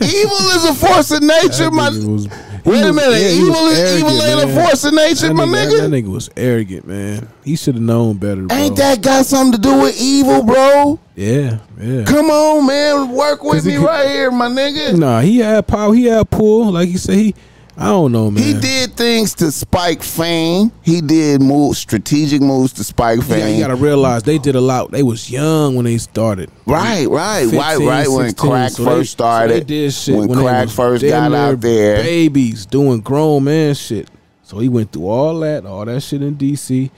evil is a force of nature, my. was- Wait a was- minute. yeah, evil is evil ain't a force of nature, That my nigga, nigga. That nigga was arrogant, man. He should have known better, bro. Ain't that got something to do with evil, bro? Yeah, yeah. Come on, man. Work with me could- right here, my nigga. Nah, he had power. He had pull. Like you say, he I don't know, man. He did things to spike fame. He did move strategic moves to spike fame. Yeah, you gotta realize they did a lot. They was young when they started. right, right, 15, right, right. When crack so first they, started, so they did shit when, when crack first got out there. Babies doing grown man shit. So he went through all that, all that shit in DC,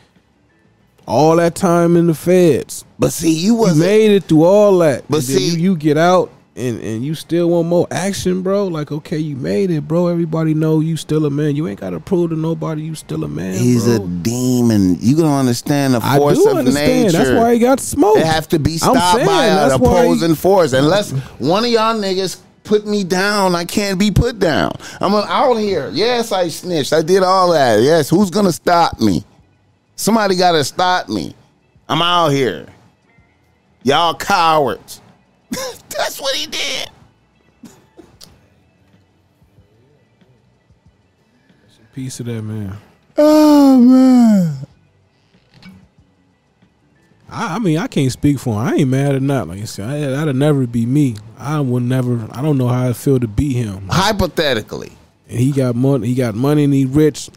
all that time in the feds. But see, you wasn't. made it through all that. But see- you, you get out and, and you still want more action, bro. Like, okay, you made it, bro. Everybody know you still a man. You ain't gotta prove to nobody you still a man. He's bro. a demon. You gonna understand the I force do of understand. nature. That's why he got smoked. It have to be stopped saying, by an why he- opposing force. Unless one of y'all niggas put me down, I can't be put down. I'm out here. Yes, I snitched. I did all that. Yes, who's gonna stop me? Somebody gotta stop me. I'm out here. Y'all cowards. That's what he did. Piece of that man. Oh man. I, I mean, I can't speak for him. I ain't mad or not. Like I said, I, that'll never be me. I would never. I don't know how I feel to be him. Hypothetically. And he got money. He got money and he rich.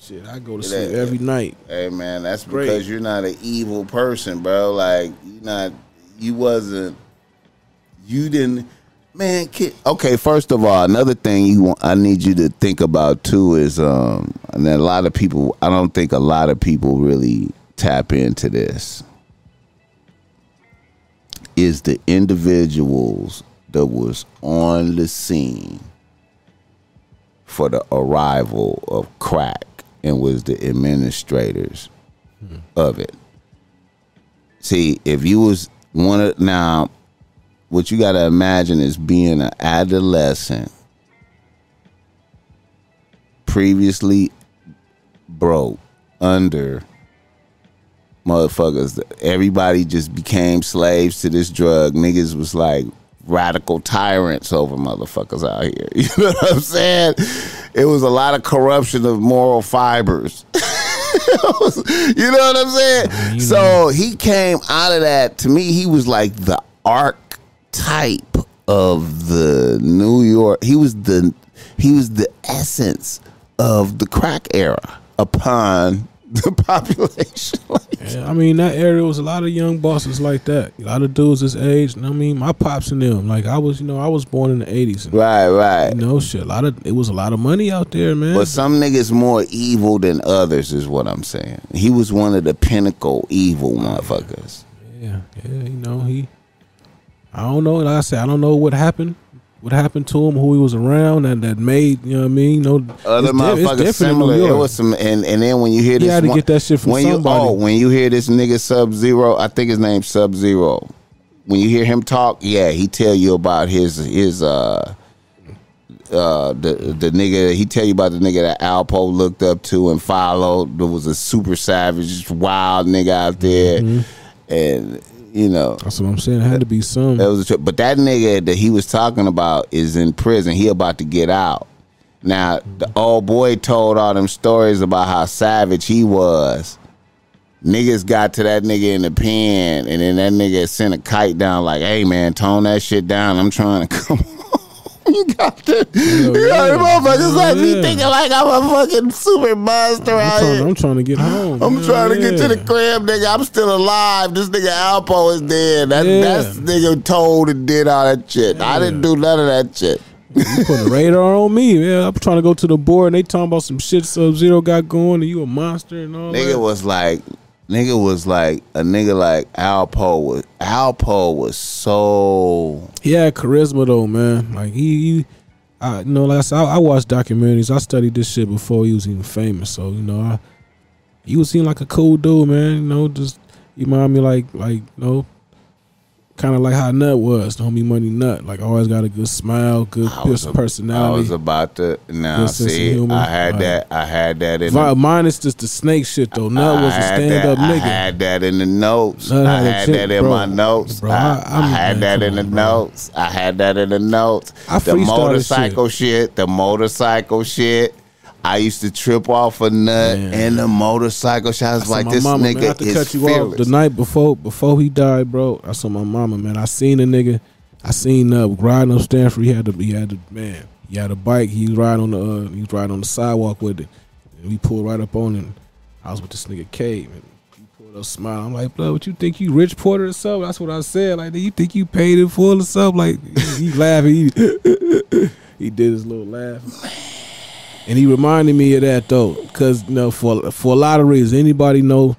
Shit, I go to sleep Yeah. every night. Hey man, that's Great. because you're not an evil person, bro. Like you're not, you wasn't, you didn't, man. Kid, okay, first of all, another thing you want, I need you to think about too is, um, and a lot of people, I don't think a lot of people really tap into this. Is the individuals that was on the scene for the arrival of crack and was the administrators of it. See, if you was one of now, what you got to imagine is being an adolescent, previously broke, under motherfuckers. Everybody just became slaves to this drug. Niggas was like radical tyrants over motherfuckers out here. You know what I'm saying? It was a lot of corruption of moral fibers. you know what I'm saying? so he came out of that. To me, he was like the archetype of the New York. He was the he was the essence of the crack era upon the population. Like, Yeah, I mean, that area was a lot of young bosses like that. A lot of dudes this age. And I mean, my pops and them. Like I was, you know, I was born in the '80s. Right, right. You know, shit. A lot of it was a lot of money out there, man. But some niggas more evil than others is what I'm saying. He was one of the pinnacle evil motherfuckers. Yeah, yeah, you know he. I don't know. Like I said, I don't know what happened. What happened to him? Who he was around and that made you know what I mean? No, Other it's di- it's motherfuckers similar. It was some, and, and then when you hear He this, had to one- get that shit from when somebody. You, oh, when you hear this nigga Sub Zero, I think his name's Sub Zero. When you hear him talk, yeah, he tell you about his his uh uh the the nigga he tell you about the nigga that Alpo looked up to and followed. There was a super savage, wild nigga out there, Mm-hmm. and you know That's what I'm saying. It had to be some. that was a trip. But that nigga that he was talking about is in prison. He about to get out. Now the old boy told all them stories about how savage he was. Niggas got to that nigga in the pen, and then that nigga sent a kite down like, "Hey man, tone that shit down. I'm trying to come." Home." you got the, you yeah. motherfuckers like me thinking like I'm a fucking super monster I'm out trying, here. I'm trying to get home. I'm man. trying to get to the crib, nigga. I'm still alive. This nigga Alpo is dead. That, Yeah. That's nigga told and did all that shit. I didn't do none of that shit. You put a radar on me, man. I'm trying to go to the board and they talking about some shit Sub Zero got going and you a monster and all that. Nigga that. was like, nigga was like a nigga like Alpo was. Alpo was so. He had charisma though, man. Like he, he I, you know, like I said, I, I watched documentaries. I studied this shit before he was even famous. So you know, I, he was seem like a cool dude, man. You know, just he remind me like, like you know, kind of like how Nut was, the homie Money Nut. Like always got a good smile, good I was, a- I personality. I was about to now Good sense of see. I had that. I had that in. Vi- the, Minus just the snake shit though. Nut was a stand up nigga. I had that in the notes. Nut I had had chick, that in bro. my notes. Bro, I, I- I had man, that in the bro. notes. I had that in the notes. I the motorcycle shit. The motorcycle shit. I used to trip off a nut Man. in the motorcycle shit. I was I like, this mama, nigga man, I to is cut you fearless. off the night before before he died, bro. I saw my mama, man. I seen the nigga. I seen uh riding up Stanford. He had to. He had to. Man, he had a bike. He was riding on the uh, he was riding on the sidewalk with it. And we pulled right up on him. I was with this nigga Cave and he pulled up smile. I'm like, blood, what you think you rich porter or something? That's what I said. Like, do you think you paid in full or something? Like he, he laughing. He, he did his little laugh. And he reminded me of that though, cause you know, for for a lot of reasons. Anybody know,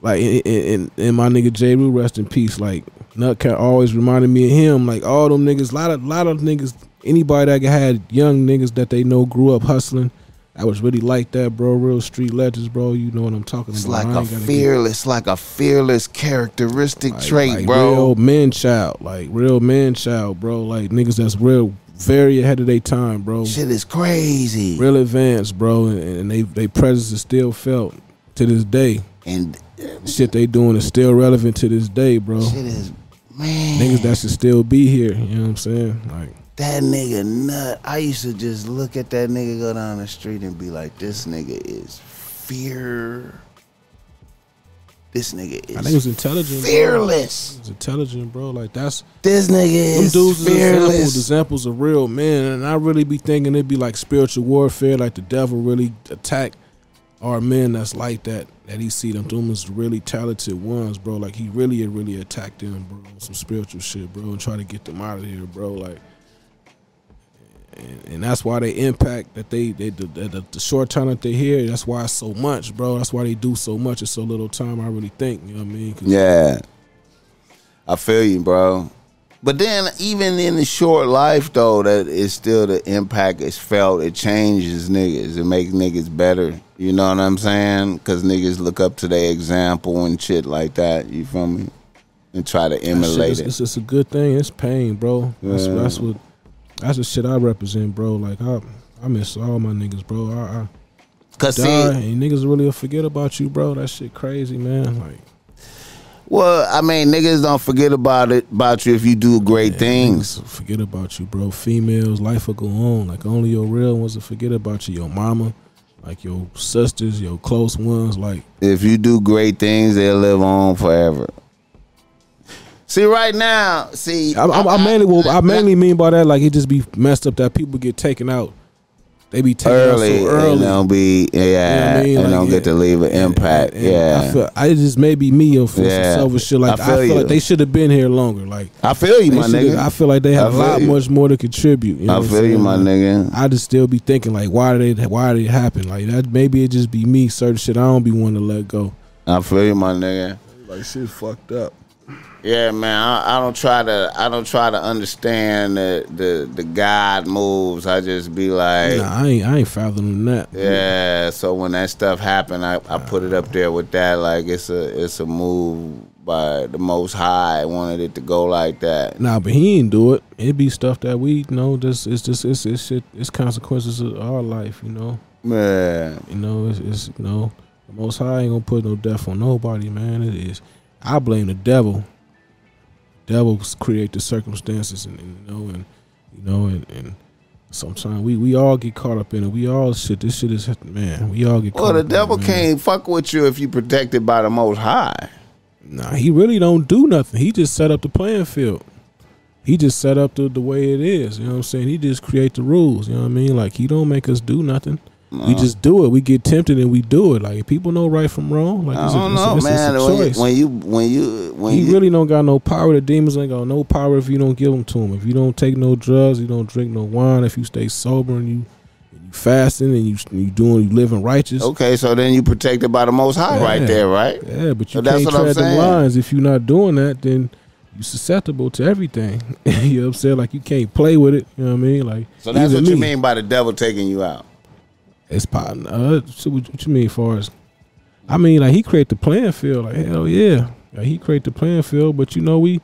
like, in, in, in my nigga J. Rue, rest in peace. Like, Nutcat always reminded me of him. Like all them niggas, lot of lot of niggas, anybody that had young niggas that they know grew up hustling. I was really like that, bro. Real street legends, bro. You know what I'm talking It's about. like I a fearless, like a fearless characteristic like- trait, like bro. Real man child, like real man child, bro. Like niggas that's real, very ahead of their time, bro. Shit is crazy. Real advanced, bro. And, and they they presence is still felt to this day. And Shit they doing is still relevant to this day, bro. shit is man. Niggas that should still be here. You know what I'm saying? Like. that nigga nut. I used to just look at that nigga go down the street and be like, this nigga is fear. This nigga is I think it was intelligent. Fearless. Was intelligent, bro. Like that's This nigga them is dudes is examples, fearless. examples of real men, and I really be thinking it'd be like spiritual warfare, like the devil really attack our men that's like that. That he see them them as really talented ones, bro. Like he really really attacked them, bro. Some spiritual shit, bro, and try to get them out of here, bro. Like. And, and that's why they impact that they, they the, the, the short time that they here. That's why it's so much, bro. That's why they do so much in so little time. I really think, you know what I mean? Yeah. I feel you, bro. But then even in the short life though, that is still the impact is felt. It changes niggas. It makes niggas better. You know what I'm saying? Cause niggas look up to their example and shit like that. You feel me? And try to emulate is- it. It's just a good thing. It's pain, bro. That's Yeah. that's what that's the shit I represent, bro. Like I I miss all my niggas, bro. I, I Cause die see, and niggas really will forget about you, bro. That shit crazy, man. Like well, I mean, niggas don't forget about it about you if you do great things. forget about you, bro. Females, life will go on. Like only your real ones will forget about you. Your mama, like your sisters, your close ones. Like If you do great things, they'll live on forever. See, right now, see, I, I, I mainly will, I mainly mean by that like it just be messed up that people get taken out. They be taken early, out so and early. they'll be yeah, You know I mean? and Like, don't get to leave an impact. and- and yeah, I feel I just maybe me on for Yeah. some selfish shit. Like I I feel feel, you. like they should have been here longer. Like I feel you, my nigga. I feel like they have a lot you. much more to contribute. You know I feel you, my Like, nigga. I just still be thinking like, why did they? Why did it happen? Like that? Maybe it just be me. Certain shit I don't be wanting to let go. I feel you, my nigga. Like shit fucked up. Yeah, man. I, I don't try to. I don't try to understand the the the God moves. I just be like, Nah, I ain't. I ain't fathoming that. yeah. So when that stuff happened, I, I put it up there with that. Like it's a it's a move by the Most High. I wanted it to go like that. Nah, but he ain't do it. It be stuff that we you know. Just it's just it's it's shit. It's consequences of our life. You know. Man. You know. It's, it's you know. The Most High ain't gonna put no death on nobody, man. It is. I blame the devil. Devils create the circumstances, and, and you know, and you know, and, and sometimes we we all get caught up in it. We all shit. This shit is man. We all get. Well, caught the up in devil it, can't fuck with you if you protected by the Most High. Nah, he really don't do nothing. He just set up the playing field. He just set up the, the way it is. You know what I'm saying? He just create the rules. You know what I mean? Like he don't make us do nothing. We uh. just do it. We get tempted and we do it. Like people know right from wrong. Like I it's don't a- know, it's a- it's a man. When you, when you when you when he you really don't got no power. The demons ain't got no power if you don't give them to him. If you don't take no drugs, you don't drink no wine. If you stay sober and you, and you fasting and you you doing you living righteous. okay, so then you protected by the Most High right there, right? Yeah, but you So that's can't tread saying. lines. If you're not doing that, then you susceptible to everything. you know what I'm saying? Like you can't play with it. You know what I mean? Like So that's what you mean by the devil taking you out. It's pot. Uh, so what, what you mean, far as? I mean, like he create the playing field. Like hell yeah, like, he create the playing field. But you know we.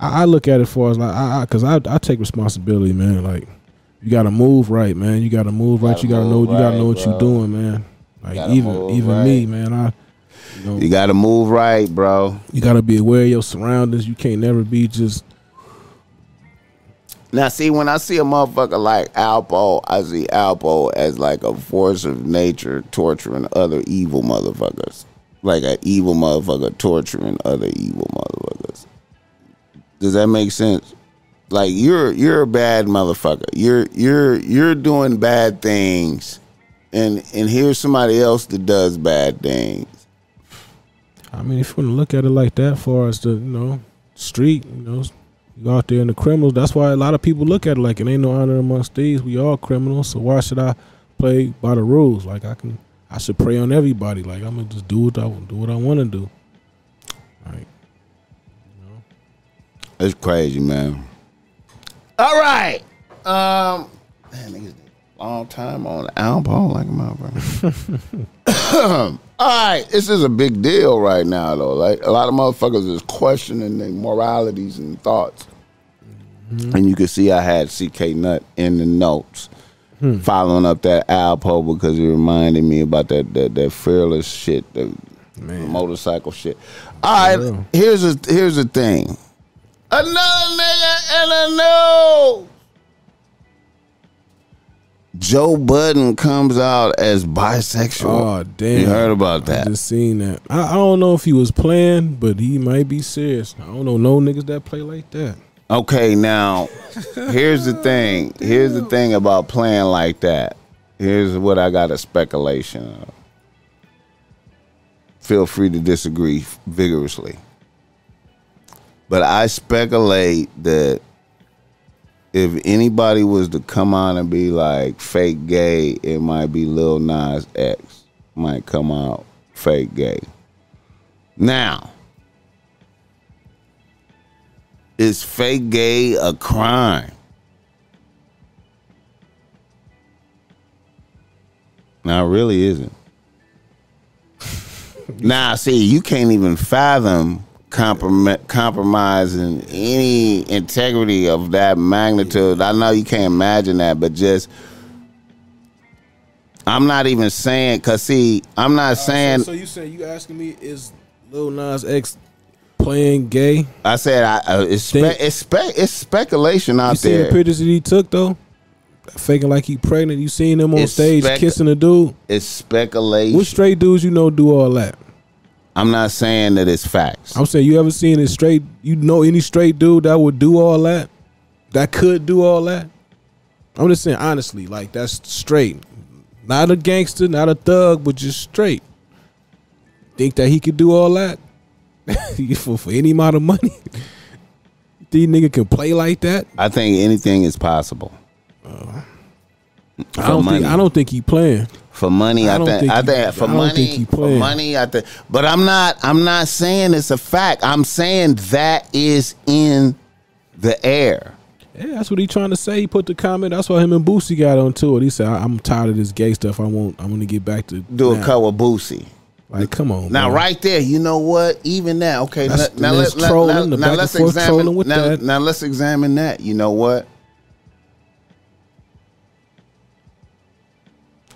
I, I look at it for as like I, I cause I I take responsibility, man. Like you got to move right, man. You got to move right. Gotta You got to know. move You got to know what bro. you're doing, man. Like Gotta even even me, man. I. You know, You got to move right, bro. you gotta be aware of your surroundings. You can't never be just Now, see, when I see a motherfucker like Alpo, I see Alpo as like a force of nature torturing other evil motherfuckers. Like an evil motherfucker torturing other evil motherfuckers. Does that make sense? Like you're you're a bad motherfucker. You're you're you're doing bad things, and and here's somebody else that does bad things. I mean, if you want to look at it like that, far as the you know street, you know, you out there in the criminals. That's why a lot of people look at it like it ain't no honor amongst thieves. We all criminals, so why should I play by the rules? Like I can, I should prey on everybody. Like I'm gonna just do what I do what I want to do. Like It's crazy, man. All right. Um, man, niggas long time on album like a motherfucker. All right, this is a big deal right now, though. Like a lot of motherfuckers is questioning their moralities and thoughts, mm-hmm. and you can see I had CK Nut in the notes. Hmm. Following up that Alpo because it reminded me about that that, that fearless shit, the motorcycle shit. All right, here's a here's the thing. Another nigga and a no. Joe Budden comes out as bisexual. Oh damn! You heard about that? I just seen that. I, I don't know if he was playing, but he might be serious. I don't know no niggas that play like that. Okay, now here's the thing. Here's the thing about playing like that. Here's what I got a speculation of. Feel free to disagree vigorously. But I speculate that if anybody was to come out and be like fake gay, it might be Lil Nas X. Might come out fake gay. Now, is fake gay a crime? No, it really isn't. nah, see, you can't even fathom comprom- compromising any integrity of that magnitude. I know you can't imagine that, but just. I'm not even saying, cause see, I'm not saying. So, you saying you asking me is Lil Nas X playing gay? I said I, uh, it's, spe- it's, spe- it's speculation out there. You seen the pictures that he took though? Faking like he pregnant. You seen him on It's stage spec- kissing a dude? It's speculation. What straight dudes you know do all that? I'm not saying that it's facts. I'm saying you ever seen a straight you know any straight dude that would do all that? That could do all that? I'm just saying honestly, like that's straight. Not a gangster, not a thug, but just straight. Think that he could do all that? for, for any amount of money? These nigga can play like that? I think anything is possible. Uh, I don't money. think I don't think he playing. For money, I I, think, think I he- think for I money, for money, I think. But I'm not. I'm not saying it's a fact. I'm saying that is in the air. Yeah, that's what he trying to say. He put the comment. That's why him and Boosie got onto it. He said, "I'm tired of this gay stuff. I want. I want to get back to Do a now." cut with Boosie. Like, come on. Now, right there, you know what? Even that, okay. That's- now, now, let, let, now, now let's examine. now, now let's examine that. You know what?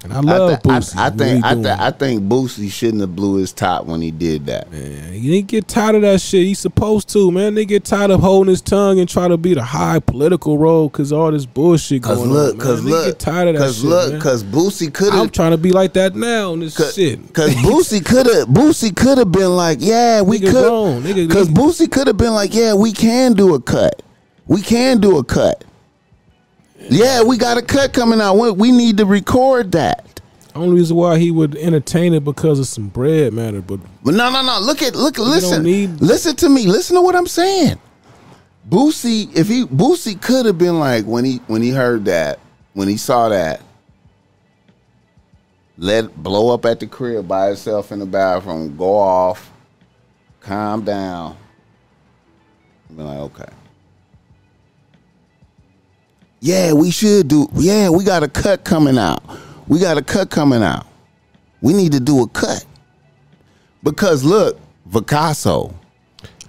And I love I, I- Boosie. I, What think. he I, think. I think Boosie shouldn't have blew his top when he did that. Man, you didn't get tired of that shit. He's supposed to, man. They get tired of holding his tongue and try to be the high political role because all this bullshit Cause going look, on. cause look, get tired of that cause shit. look, man. cause Boosie could I'm trying to be like that now on this shit. Cause Boosie could have, Boosie could have been like, yeah, we could. Cause nigga- Boosie could have been like, yeah, we can do a cut. We can do a cut. Yeah, we got a cut coming out. We, we need to record that. Only reason why he would entertain it because of some bread matter, but But no, no, no. Look at, look, listen, need- listen to me. Listen to what I'm saying. Boosie, if he Boosie could have been like when he when he heard that, when he saw that, let blow up at the crib by himself in the bathroom, go off, calm down. Be like, okay. Yeah, we should do. Yeah, we got a cut coming out. We got a cut coming out. We need to do a cut. Because look, Picasso.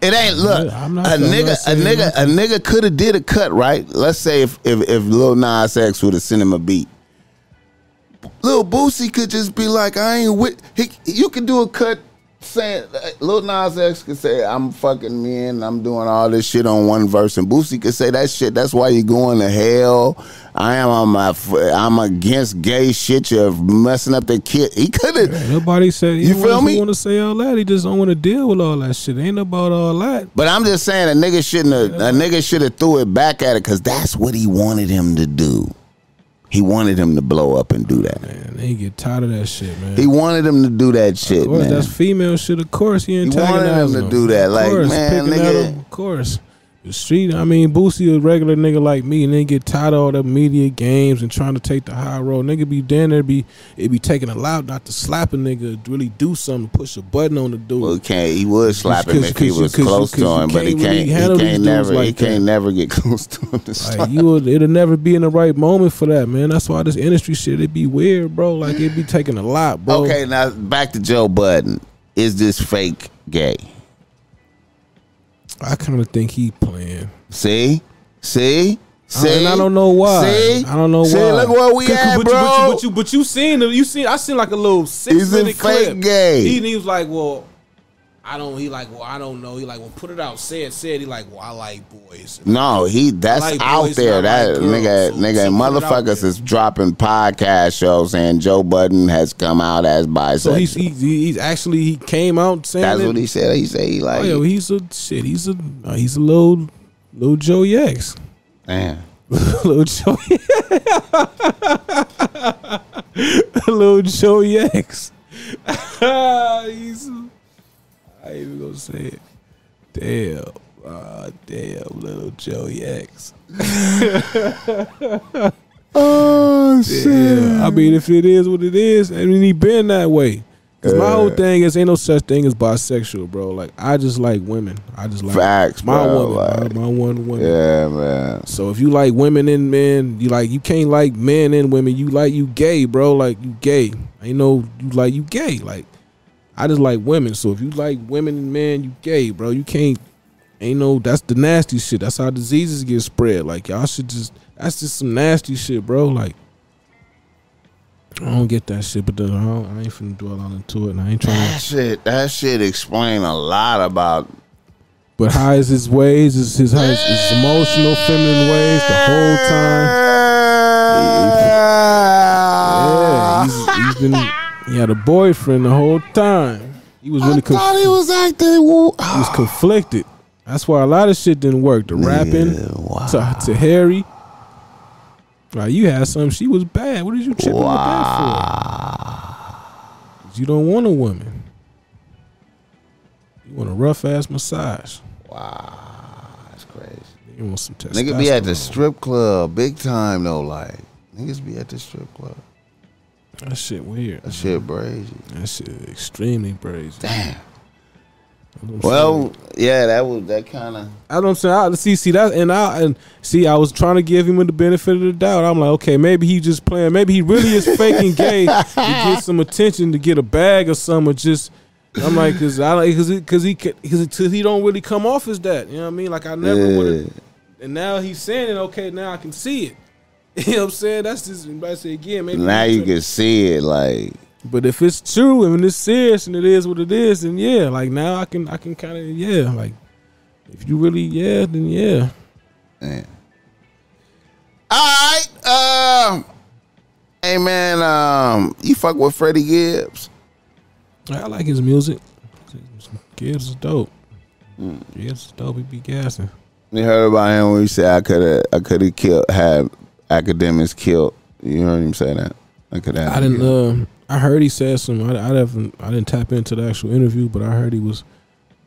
It ain't look. I'm not- a I'm not nigga, a nigga, a nigga could have did a cut, right? Let's say if if if Lil Nas X would have sent him a beat. Lil Boosie could just be like, I ain't with. He, you could do a cut saying Lil Nas X could say I'm fucking men and I'm doing all this shit on one verse, and Boosie could say that shit. That's why you're going to hell. I am on my. I'm against gay shit. You're messing up the kid. He could have. Nobody said You feel me? Want to say all that? He just don't want to deal with all that shit. Ain't about all that. But I'm just saying a nigga shouldn't have. A nigga should have threw it back at it because that's what he wanted him to do. He wanted him to blow up and do that. Man, they get tired of that shit, man. He wanted him to do that shit, of course, man. that's female shit. Of course, he wanted him to them. do that, like, course, man, nigga. Of course. The street, I mean, Boosie a regular nigga like me, and then get tired of all the media games and trying to take the high road. Nigga be down there, be it be taking a lot not to slap a nigga, really do something, push a button on the dude. Well, he can't. He would slap him if he was close to him, but he can't really He can't never. he like that. can't never get close to him. To. Like you would, it'll never be in the right moment for that, man. That's why this industry shit it be weird, bro. Like it be taking a lot, bro. Okay, now back to Joe Budden. Is this fake gay? I kind of think he playing. See, see, see. and I don't know why. See, I don't know see, why. Look where we Cause- at, but bro. You, but, you, but you, but you seen him. You seen. I seen like a little six He's a minute fake clip. gay. He, he was like, well, I don't. He like, well, I don't know. He like, well, put it out. Say it. Said he like, well, I like boys. No, he that's like out boys there. That like nigga, so- nigga, so put it out motherfuckers is dropping podcast shows saying Joe Budden has come out as bisexual. So he's he, he's actually he came out saying that's what he said. He said he like. Oh, yo, he's a shit. He's a uh, he's a little little Joe X. man. little Joe. little Joe X. he's. I even gonna say it. Damn. Ah, damn, little Joe X. Oh shit. I mean, if it is what it is, I mean, he been that way. Cause my whole thing is ain't no such thing as bisexual, bro. Like I just like women. I just like Facts, my bro, woman, like- my, my one woman. Yeah, man. So if you like women and men, you like you can't like men and women. You like you gay, bro. Like you gay. Ain't no you like you gay. Like I just like women. So if you like women and men, you gay, bro. You can't. Ain't no. That's the nasty shit. That's how diseases get spread. Like y'all should just. That's just some nasty shit, bro. Like I don't get that shit. But then I, don't, I ain't finna dwell on into it. And I ain't trying That to. shit, that shit explain a lot about But how is his ways? Is his, his, his emotional, feminine ways the whole time? Yeah, he's, he's been. He had a boyfriend the whole time. He was really I conf- thought he was acting. he was conflicted. That's why a lot of shit didn't work. The rapping wow. to, to Harry. Like you had some. She was bad. What did you tripping with that for? You don't want a woman. You want a rough ass massage. Wow, that's crazy. You want some testosterone. Nigga be at the strip club, big time though. Like niggas be at the strip club. That shit weird. That shit crazy. That shit extremely crazy. Damn. You know what I'm saying? Well, yeah, that was that kind of. I don't say I see see that and I and see I was trying to give him the benefit of the doubt. I'm like, okay, maybe he just playing. Maybe he really is faking gay to get some attention, to get a bag or something. Or just I'm like, cause I like, cause cause he cause he don't really come off as that. You know what I mean? Like I never would Yeah. have. And now he's saying it. Okay, now I can see it. You know what I'm saying? That's just. I say again, maybe Now you can see it. Like But if it's true and it's serious and it is what it is, then yeah, like now I can I can kind of yeah, like if you really yeah, then yeah. Man. All right. Um. hey man, um, you fuck with Freddie Gibbs? I like his music. Gibbs is dope. Gibbs is dope. He be gassing. You heard about him when he said I could have, I could have killed, had Akademiks killed. You heard him say that. Have. I didn't. Uh, I heard he said some. I, I haven't. I didn't tap into the actual interview, but I heard he was.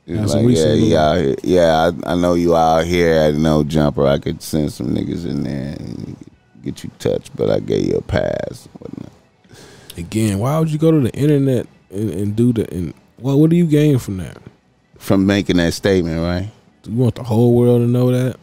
Like, yeah, said. he out here. Yeah, I, I know you out here at no jumper. I could send some niggas in there and get you touched, but I gave you a pass. Whatnot. Again, why would you go to the internet and, and do the and well, what do you gain from that? From making that statement, right? Do you want the whole world to know that?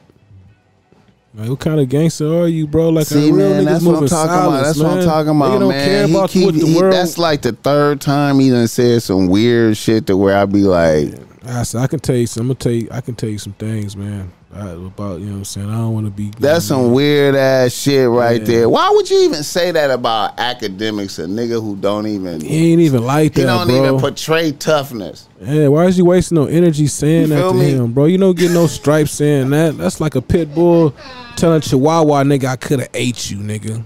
What kind of gangster are you, bro? Like, See, a real man, that's what I'm talking about. silence, That's what I'm talking about, Nigga don't man. care about keep- what the he- world. That's like the third time he done said some weird shit to where I'd be like, I, said, I can tell you. Some, I'm gonna tell you. I can tell you some things, man. I, about you know what I'm saying. I don't want to be. That's some weird ass shit right Yeah. there. Why would you even say that about Akademiks? A nigga who don't even He ain't even like that. he don't bro. even portray toughness. Yeah, why is you wasting no energy saying that to me? him, bro? You don't get no stripes saying that. That's like a pit bull telling Chihuahua nigga, I could have ate you, nigga.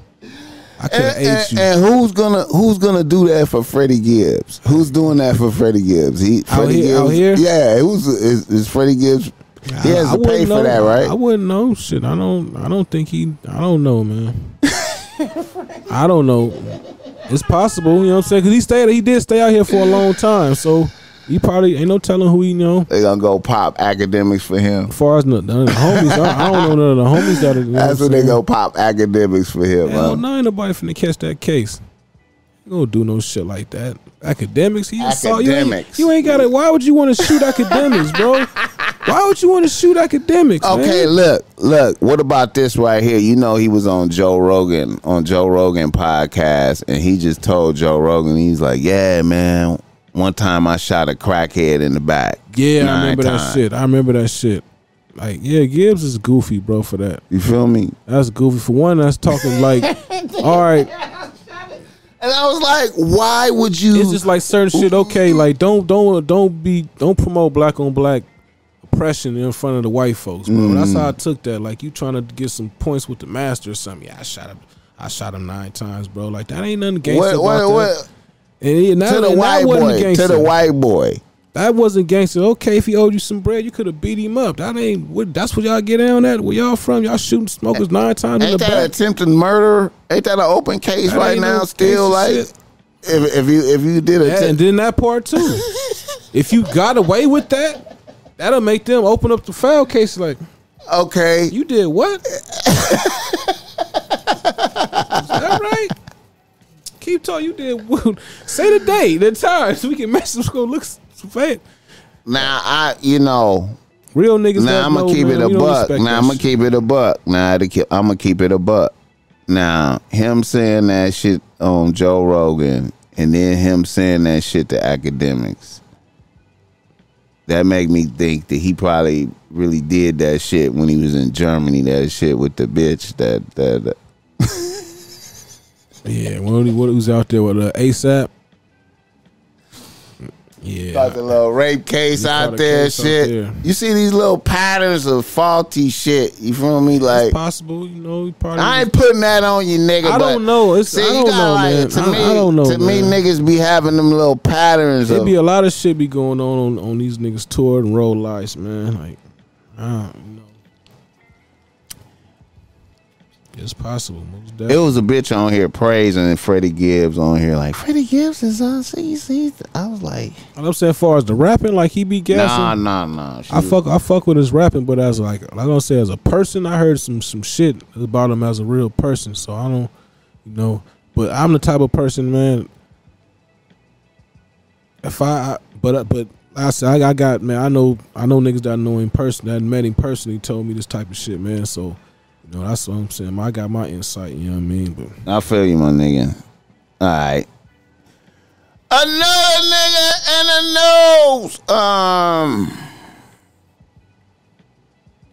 I could have ate and- you. and who's gonna who's gonna do that for Freddie Gibbs? Who's doing that for Freddie Gibbs? He Freddie here- out here? Yeah, who's is, is Freddie Gibbs? He has I to pay wouldn't for know. that, right? I wouldn't know. Shit, I don't. I don't think he. I don't know, man. I don't know. It's possible, you know what I'm saying? Because he stayed. He did stay out here for a long time, so he probably ain't no telling who he know. They gonna go pop Akademiks for him. As far as none none of the homies, I, I don't know none of the homies that are. You know That's what when they saying? go pop Akademiks for him. Hell huh? no, ain't nobody finna catch that case. You gonna do no shit like that. Akademiks, he assault you. Ain't, Akademiks. you ain't gotta. Why would you want to shoot Akademiks, bro? Why would you want to shoot Akademiks? Okay, man? look, look. What about this right here? You know, he was on Joe Rogan on Joe Rogan podcast, and he just told Joe Rogan, he's like, "Yeah, man. One time I shot a crackhead in the back. Yeah, I remember that shit. I remember that shit. Like, yeah, Gibbs is goofy, bro. For that, You feel me? that's goofy. For one, that's talking like, all right, And I was like, why would you? it's just like certain shit. Okay, like don't don't don't be don't promote black on black oppression in front of the white folks, bro. Mm. That's how I took that. Like you trying to get some points with the master or something. Yeah, I shot him. I shot him nine times, bro. Like that ain't nothing gangster what, about what, that. what, And, he- that, to the white boy, to the white boy. That wasn't gangster. Okay, if he owed you some bread, you could have beat him up. That ain't what. That's what y'all get down at. Where y'all from? Y'all shooting smokers nine times in the that back. attempted murder? Ain't that an open case That right now? no still, like, if if you if you did it, and then that part too. if you got away with that, that'll make them open up the file case. Like okay, you did what? Is that right? Keep talking. You did. what? Say the day, the time, so we can match some school. Look, some fat. now I you know Real niggas. Now I'm gonna keep man, it a we buck. Now I'm gonna keep it a buck. Now I'm gonna keep it a buck. Now him saying that shit on Joe Rogan, and then him saying that shit to Akademiks. That make me think that he probably really did that shit when he was in Germany. That shit with the bitch. That that. Yeah, when he, what he was out there with uh, ASAP. Yeah, Like a little rape case out there, case out shit. there. You see these little patterns of faulty shit. You feel me? Like it's possible. You know, probably. I ain't putting that on you, nigga. I don't know. It's, See, I don't know, like, man. To I, me, I don't know. To me, niggas be having them little patterns There of, be a lot of shit be going on on, on these niggas tour and roll lights, man. Like, I don't know. It's possible. Most it was a bitch on here praising Freddie Gibbs on here, like Freddie Gibbs is on CC. I was like, And I'm saying, as far as the rapping, like he be nah, gassing. nah, nah. She I was- fuck, I fuck with his rapping, but as like, like I'm gonna say, as a person, I heard some some shit about him as a real person. So I don't, you know. But I'm the type of person, man. If I, I but uh, but I said I, I got man. I know I know niggas that I know in person that met him personally told me this type of shit, man. So know that's what I'm saying. I got my insight. You know what I mean? But I feel you, my nigga. All right. Another nigga and a nose. Um,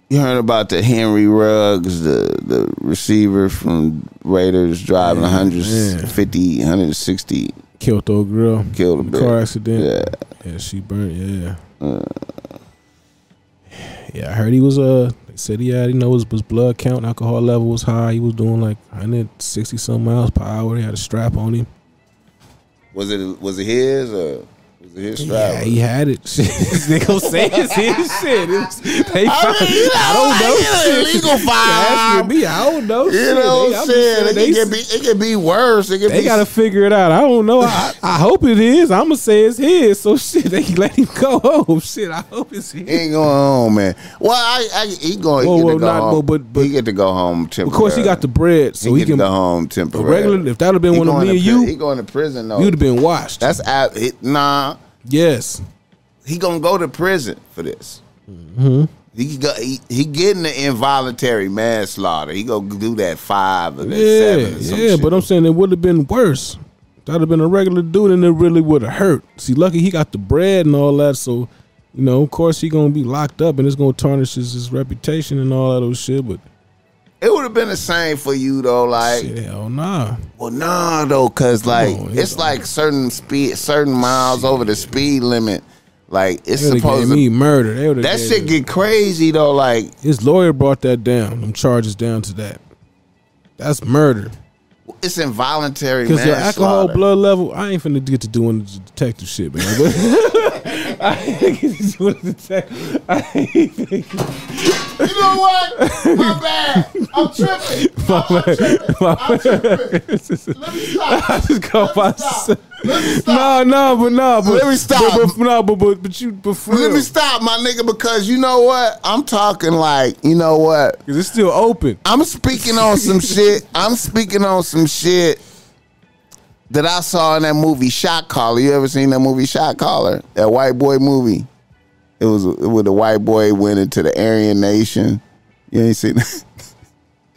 you heard about the Henry Ruggs, the the receiver from Raiders driving Yeah, 150, 160, killed the girl. killed a car accident. Yeah. Yeah, she burnt. Yeah. Yeah, I heard he was uh. They said he had, you know, his, his blood count, alcohol level was high. He was doing like 160 some miles per hour. He had a strap on him. Was it was it his or was his strap? Yeah, he had it. they gonna say it's his shit. It was, they I found- mean, you know, I don't know. like, shit. illegal asking me? I don't know. You shit. know what I'm saying? It they, can be it can be worse. It can they be gotta figure it out. I don't know. I, I hope it is. I'm gonna say it's his. So shit, they can let him go home. Shit, I hope it's his. He ain't going home, man. Well, I, I he going. Whoa, he get whoa, to go not- home. but- but- he get to go home temporarily. Of course, he got the bread, so he, he, get to can. go home temporarily. regular, if that would have been he one of me and you, he going to prison though. you'd have been washed. That's nah, yes. he gonna go to prison for this. Mm-hmm. He go. He, he getting the involuntary manslaughter. He gonna do that five or that Yeah, seven. Or yeah, shit. but I'm saying it would have been worse. That'd have been a regular dude, and it really would have hurt. See, lucky he got the bread and all that, so you know, of course he gonna be locked up and it's gonna tarnish his, his reputation and all that those shit. But It would have been the same for you though, like shit, hell nah. well nah though, cause like on, it's like certain speed certain miles over the speed limit. Like it's supposed to me murder. They that shit it- get crazy though, like His lawyer brought that down. Them charges down to that. That's murder. It's involuntary Because your alcohol blood level, I ain't finna get to doing the detective shit, man. I ain't get to doing the detective. I ain't finna- You know what? My bad. I'm tripping. My I'm, bad. tripping. My I'm tripping. Let me stop. I just go Let me by. stop. Let me. No, no, but no, but Let me stop. But, but, no, but, but but you, but Let real, me stop, my nigga, because you know what? I'm talking like, you know what? because it's still open. I'm speaking on some shit. I'm speaking on some shit that I saw in that movie Shot Caller. You ever seen that movie Shot Caller? That white boy movie. It was with the white boy went into the Aryan Nation. You ain't seen that?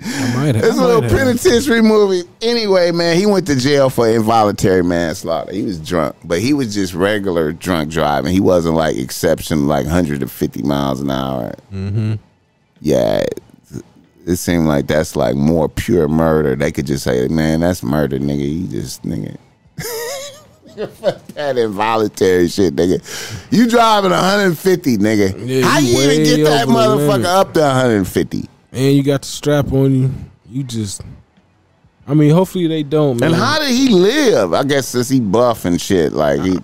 I might have. It's a little penitentiary movie. Anyway, man, he went to jail for involuntary manslaughter. He was drunk, but he was just regular drunk driving. He wasn't like exception, like 150 miles an hour. Mm-hmm. Yeah, it, it seemed like that's like more pure murder. They could just say, "Man, that's murder, nigga." You just nigga. Fuck that involuntary shit, nigga. You driving 150, nigga. Yeah, How you even get that motherfucker up to 150? And you got the strap on you. You just. I mean, hopefully they don't, man. And how did he live? I guess since he buff and shit, like he,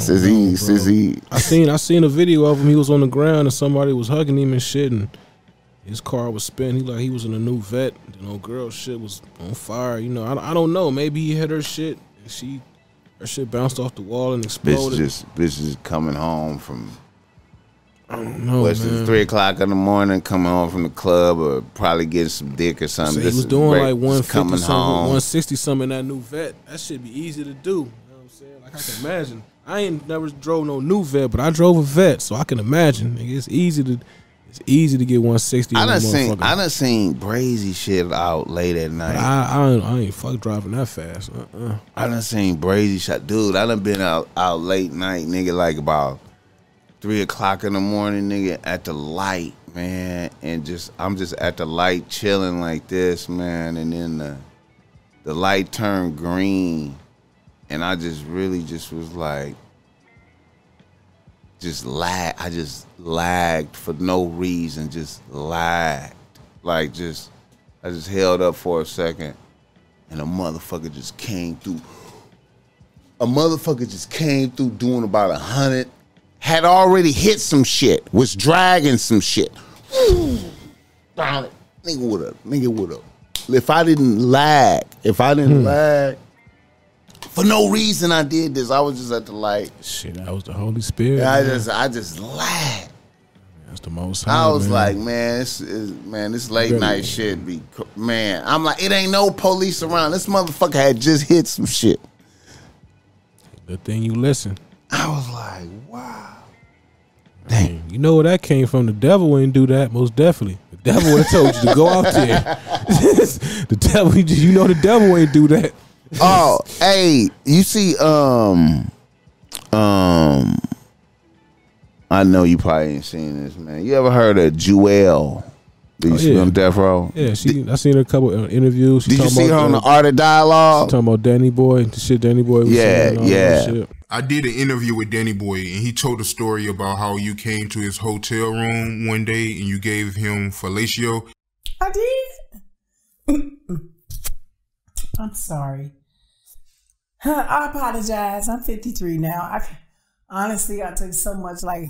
since he, since he, I seen I seen a video of him. He was on the ground and somebody was hugging him and shit, and his car was spinning. He like he was in a new vet. You know, girl shit was on fire. You know, I, I don't know. Maybe he hit her shit and she her shit bounced off the wall and exploded. bitch just, bitch is coming home from I don't know, man. it, three o'clock in the morning, coming home from the club or probably getting some dick or So something. he was doing break- like just 150 coming something, home. 160 something in that new vet. That should be easy to do. You know what I'm saying? Like I can imagine. I ain't never drove no new vet, but I drove a vet, so I can imagine. Nigga, It's easy to it's easy to get 160. I done seen. I done seen brazy shit out late at night. I, I, ain't, I ain't fuck driving that fast. Uh-uh. I done seen brazy shot, dude. I done been out out late night, nigga, like about three o'clock in the morning, nigga, at the light, man, and just I'm just at the light chilling like this, man, and then the the light turned green, and I just really just was like, just lag. I just lagged for no reason, just lagged, like just I just held up for a second and a motherfucker just came through. A motherfucker just came through doing about a hundred, had already hit some shit, was dragging some shit. Down it. Nigga would have, nigga would have. If I didn't lag, if I didn't hmm. lag, for no reason I did this. I was just at the light. Shit, I was the Holy Spirit. I man. just, I just lagged. That's the most. I was man. like, man, this is man, this late Really? night shit be man. I'm like, it ain't no police around. This motherfucker had just hit some shit. good thing you listen. I was like, wow. Dang. You know where that came from? The devil wouldn't do that. Most definitely, the devil would have told you to go out there. the devil, you know, the devil ain't do that. Oh, hey, you see, um, um, I know you probably ain't seen this, man. You ever heard of Jewel? Did you Oh, see yeah. on Death Row? Yeah, she. I seen her a couple uh, interviews. She Did you talking see her about on the the- Art of Dialogue? Talking about Danny Boy, the shit Danny Boy was Yeah, saying. and yeah. I did an interview with Danny Boy, and he told a story about how you came to his hotel room one day and you gave him fellatio. I did. I'm sorry. I apologize. I'm 53 now. I honestly, I took so much like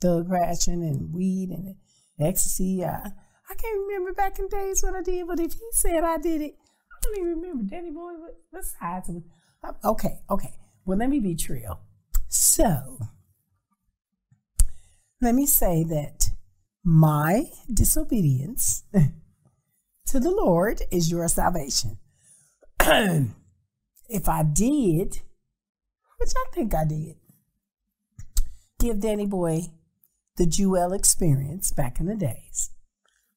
thug ration and weed and ecstasy. I, I can't remember back in days what I did, but if he said I did it, I don't even remember. Danny boy, of it? Uh, Okay, okay. Well, let me be real. So, let me say that my disobedience to the Lord is your salvation. if I did, which I think I did, give Danny Boy the Jewel experience back in the days.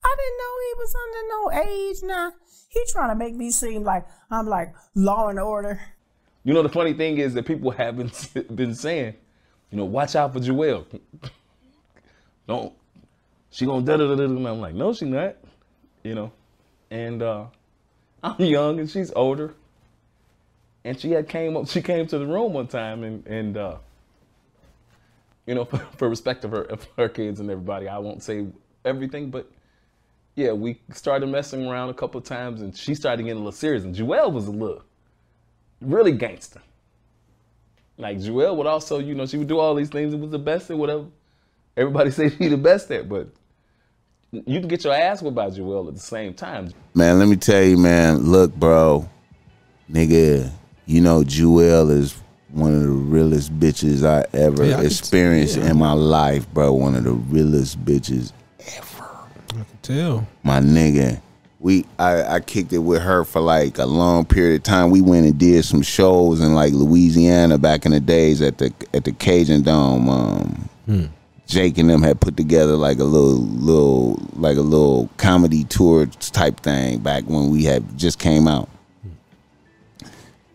I didn't know he was under no age now. He trying to make me seem like I'm like law and order. You know, the funny thing is that people have been, been saying you know, watch out for Joelle. Don't she gonna da da da da. And I'm like, no, she not. You know, and uh, I'm young and she's older. And she had came up. She came to the room one time and and uh, you know, for, for respect of her of her kids and everybody, I won't say everything, but yeah, we started messing around a couple times, and she started getting a little serious. And Joelle was a little really gangster. Like Joelle would also, you know, she would do all these things and was the best at whatever. Everybody say she the best at, but you can get your ass whipped by Joelle at the same time. Man, let me tell you, man. Look, bro, nigga, you know Jewel is one of the realest bitches I ever Yeah, I experienced in my life, bro. One of the realest bitches ever. I can tell. my nigga. We I, I kicked it with her for like a long period of time. We went and did some shows in like Louisiana back in the days at the at the Cajun Dome. Um, Jake and them had put together like a little little like a little comedy tour type thing back when we had just came out.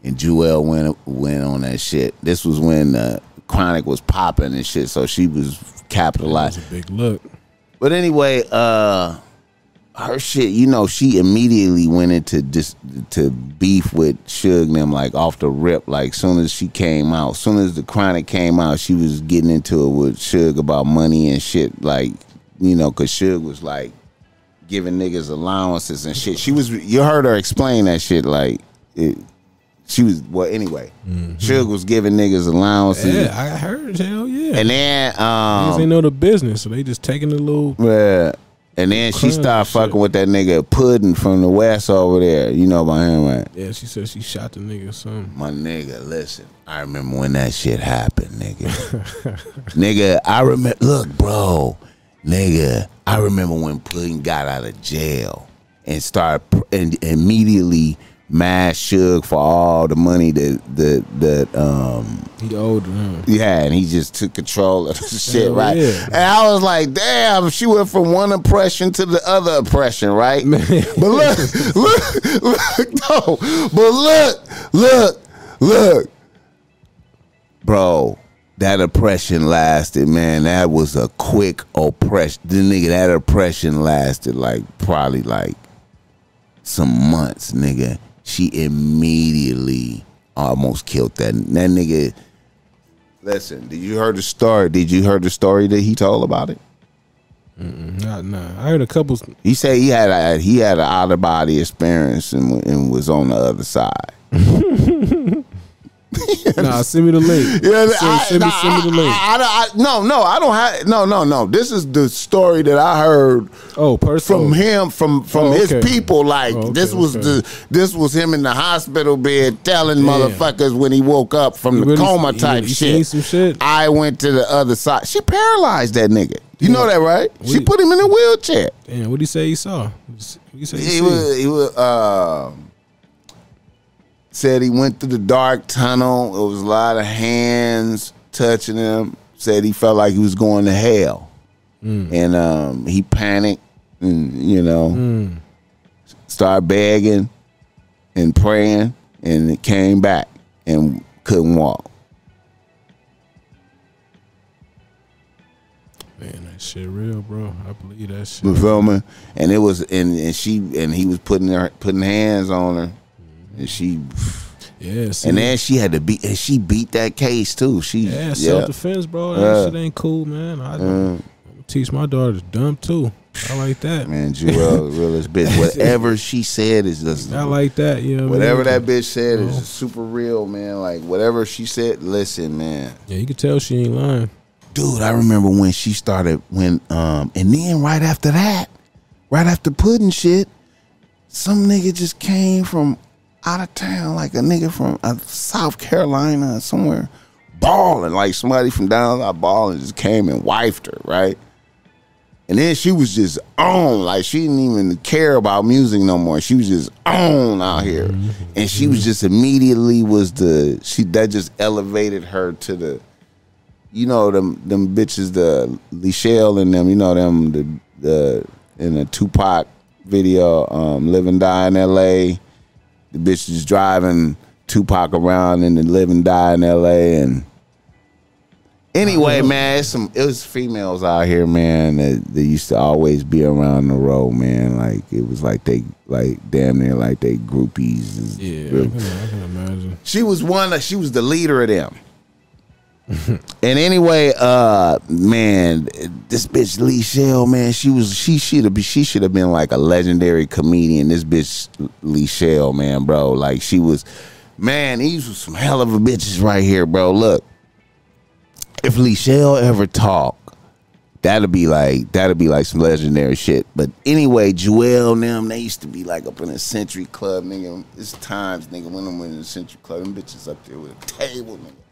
And Jewel went went on that shit. This was when uh, Chronic was popping and shit, so she was capitalizing. A big look. But anyway, uh her shit, you know, she immediately went into dis- to beef with Suge and them like off the rip. Like soon as she came out, soon as the chronic came out, she was getting into it with Suge about money and shit. Like, you know, cause Suge was like giving niggas allowances and shit. She was you heard her explain that shit like it, she was well anyway. Suge was giving niggas allowances. Yeah, I heard. Hell yeah. And then Niggas um ain't know the business, so they just taking the little. Yeah. And then she started shit. fucking with that nigga Puddin from the West over there. You know about him, right? Yeah, she said she shot the nigga or something. My nigga, listen. I remember when that shit happened, nigga. nigga, I remember. Look, bro, nigga, I remember when Puddin got out of jail and started pr- and immediately mass Suge for all the money that that that um He owed him. yeah, and he just took control of the shit, Hell right? yeah. And I was like, damn, she went from one oppression to the other oppression, right? Man. But look, look, look, no, but look, look, look, bro. That oppression lasted, man. That was a quick oppression. The nigga, that oppression lasted like probably like some months, nigga. She immediately almost killed that that nigga. Listen, did you hear the story? Did you hear the story that he told about it? Nah, nah. I heard a couple. He said he had a he had an out of body experience and, and was on the other side. Nah, send me the link. Yeah, send, I- send me, nah, send me the link. I- I- I- no, no, I don't have. No, no, no. This is the story that I heard oh, personal. from him, from from Oh, his people. Like Oh, okay, this was okay. the this was him in the hospital bed telling Damn. motherfuckers when he woke up from You the really- coma type you shit. shit? I went to the other side. She paralyzed that nigga. You know that, right? She We- put him in a wheelchair. Damn, what did he say he saw? What he say he, He was he was uh said he went through the dark tunnel. It was a lot of hands touching him. Said he felt like he was going to hell. And um he panicked and you know started begging and praying and it came back and couldn't walk. Man, that shit real, bro. I believe that shit. You feel me? And it was and, and she and he was putting her putting hands on her. And she Yeah, see, And then she had to beat, and she beat that case too. She, yeah, yeah, self defense, bro. That Yeah. shit ain't cool, man. I, am teach my daughter to dump too. I like that. man, Jewel, realest bitch. Whatever she said is just, I like that. You know, I whatever mean? that bitch said Oh. is super real, man. Like whatever she said, listen, man, Yeah, you can tell she ain't lying. dude. I remember when she started when, um, and then right after that, right after Puddin shit, some nigga just came from out of town, like a nigga from uh, South Carolina or somewhere, balling like somebody from down south balling just came and wifed her, right? And then she was just on, like she didn't even care about music no more. She was just on out here, and she was just immediately was the she that just elevated her to the, you know them them bitches the Lichelle and them, you know them the the in the Tupac video, um, Live and Die in L.A. The bitch is driving Tupac around and the Live and Die in L.A. and Anyway, uh-huh. man, it's some it was females out here, man, that, that used to always be around the road, man. Like it was like they like damn near like they groupies. Yeah, I can, I can imagine. She was one of she was the leader of them. and anyway, uh man, this bitch Lee Shell, man, she was she should have she should have been like a legendary comedian. This bitch Lee Shell, man, bro. Like she was man, these was some hell of a bitches right here, bro. Look. If Lee Shell ever talk, that'll be like that'll be like some legendary shit. But anyway, and them, they used to be like up in a Century Club, nigga. It's times, nigga, when I'm in the Century Club, them bitches up there with a table, nigga.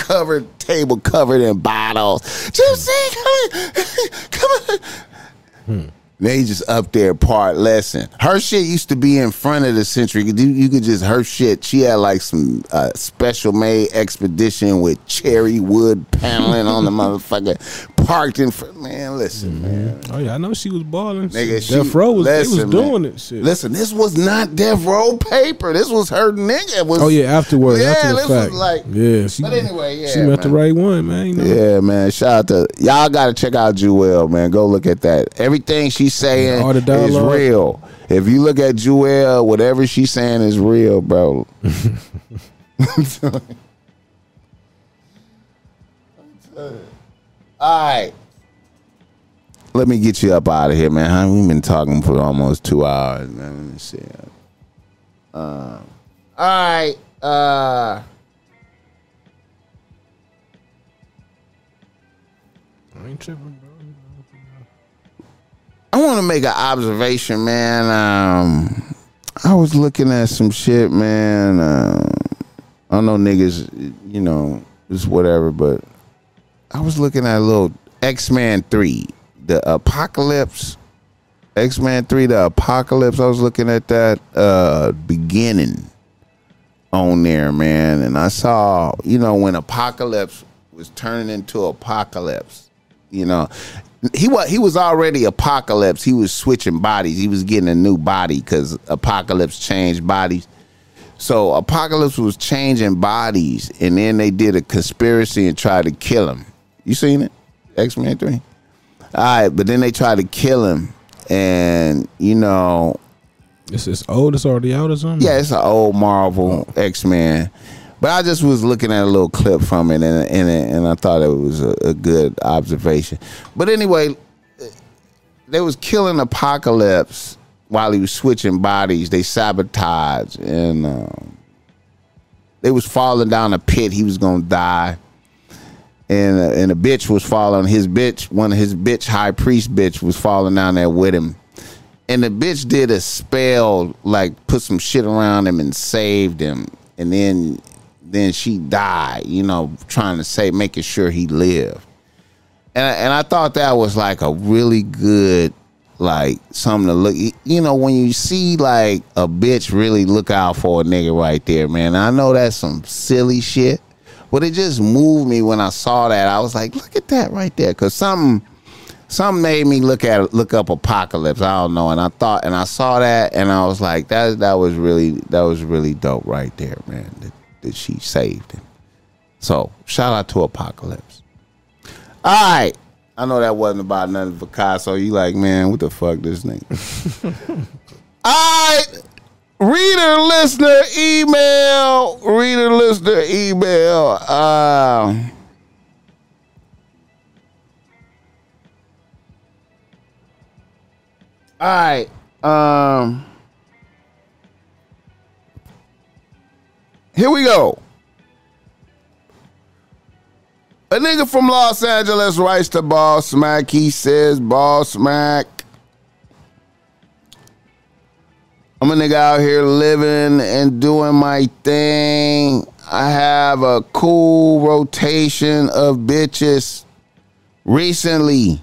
Covered table covered in bottles. Gypsy, come on, come on. They just up there part lesson. Her shit used to be in front of the Century. You, you could just her shit. She had like some uh, special made expedition with cherry wood paneling on the motherfucker parked in front. Man, listen, mm-hmm. man. Oh yeah, I know she was balling. Nigga, she, Death Row was they was doing man. it. Shit. Listen, this was not Death Row paper. This was her nigga. Was, oh yeah, afterwards, Yeah, after this was like- yeah, she, But anyway, yeah, she met the right one, man. You know? Yeah, man. Shout out to y'all. Got to check out Jewel, man. Go look at that. Everything she's saying the is real. If you look at Jewel, whatever she's saying is real, bro. All right. Let me get you up out of here, man. We've been talking for almost two hours, man. Let me see. Um, all right. Uh, I ain't tripping, bro. I want to make an observation, man. Um, I was looking at some shit, man. Uh, I know niggas, you know, just whatever, but I was looking at a little X Men 3, the Apocalypse. X Men 3, the Apocalypse. I was looking at that uh, beginning on there, man. And I saw, you know, when Apocalypse was turning into Apocalypse, you know, he was he was already Apocalypse. He was switching bodies. He was getting a new body because Apocalypse changed bodies. So Apocalypse was changing bodies, and then they did a conspiracy and tried to kill him. You seen it? X Men Three. All right, but then they tried to kill him, and you know, It's it's old. It's already out or something. yeah, it's an old Marvel X Men. But I just was looking at a little clip from it, and and, and I thought it was a, a good observation. But anyway, they was killing Apocalypse while he was switching bodies. They sabotaged, and um, they was falling down a pit. He was gonna die, and uh, and a bitch was following His bitch, one of his bitch high priest bitch, was falling down there with him. And the bitch did a spell like put some shit around him and saved him. And then then she died you know trying to say making sure he lived. And and I thought that was like a really good like something to look you know when you see like a bitch really look out for a nigga right there man. I know that's some silly shit but it just moved me when I saw that I was like look at that right there cuz something something made me look at look up apocalypse. I don't know, and I thought and I saw that, and I was like, that that was really that was really dope right there, man. That, that she saved him. So shout out to Apocalypse. All right, I know that wasn't about nothing Picasso. You like, man, what the fuck this nigga? All right. Reader listener email. Reader listener email. Um All right. Um Here we go. A nigga from Los Angeles writes to Boss Mac. He says, Boss Mac. I'm a nigga out here living and doing my thing. I have a cool rotation of bitches. Recently,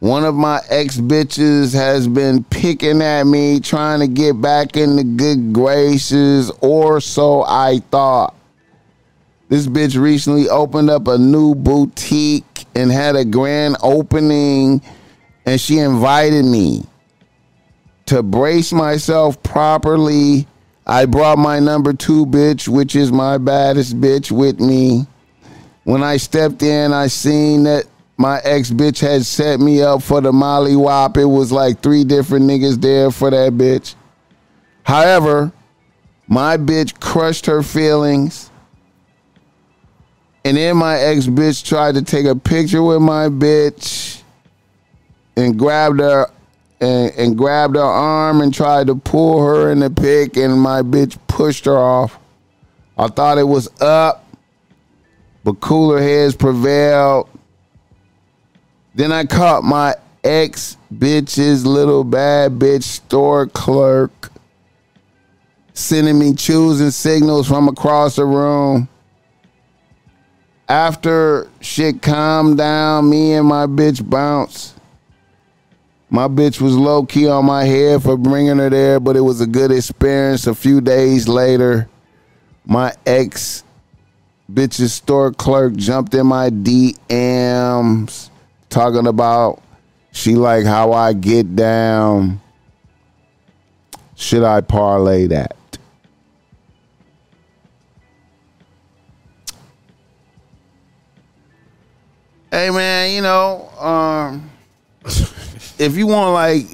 one of my ex bitches has been picking at me, trying to get back in the good graces, or so I thought. This bitch recently opened up a new boutique and had a grand opening, and she invited me. To brace myself properly, I brought my number two bitch, which is my baddest bitch, with me. When I stepped in, I seen that my ex bitch had set me up for the Molly Wop. It was like three different niggas there for that bitch. However, my bitch crushed her feelings. And then my ex bitch tried to take a picture with my bitch and grabbed her and, and grabbed her arm and tried to pull her in the pick, and my bitch pushed her off. I thought it was up, but cooler heads prevailed. Then I caught my ex bitch's little bad bitch store clerk sending me choosing signals from across the room. After shit calmed down, me and my bitch bounced. My bitch was low key on my head for bringing her there, but it was a good experience. A few days later, my ex bitch's store clerk jumped in my DMs talking about she like how I get down. Should I parlay that? Hey man, you know, um, if you want like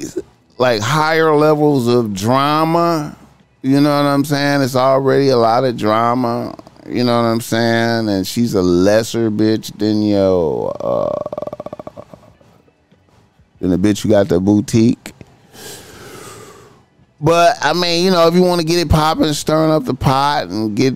like higher levels of drama, you know what I'm saying? It's already a lot of drama. You know what I'm saying? And she's a lesser bitch than yo, uh, than the bitch who got the boutique. But I mean, you know, if you want to get it popping, stirring up the pot and get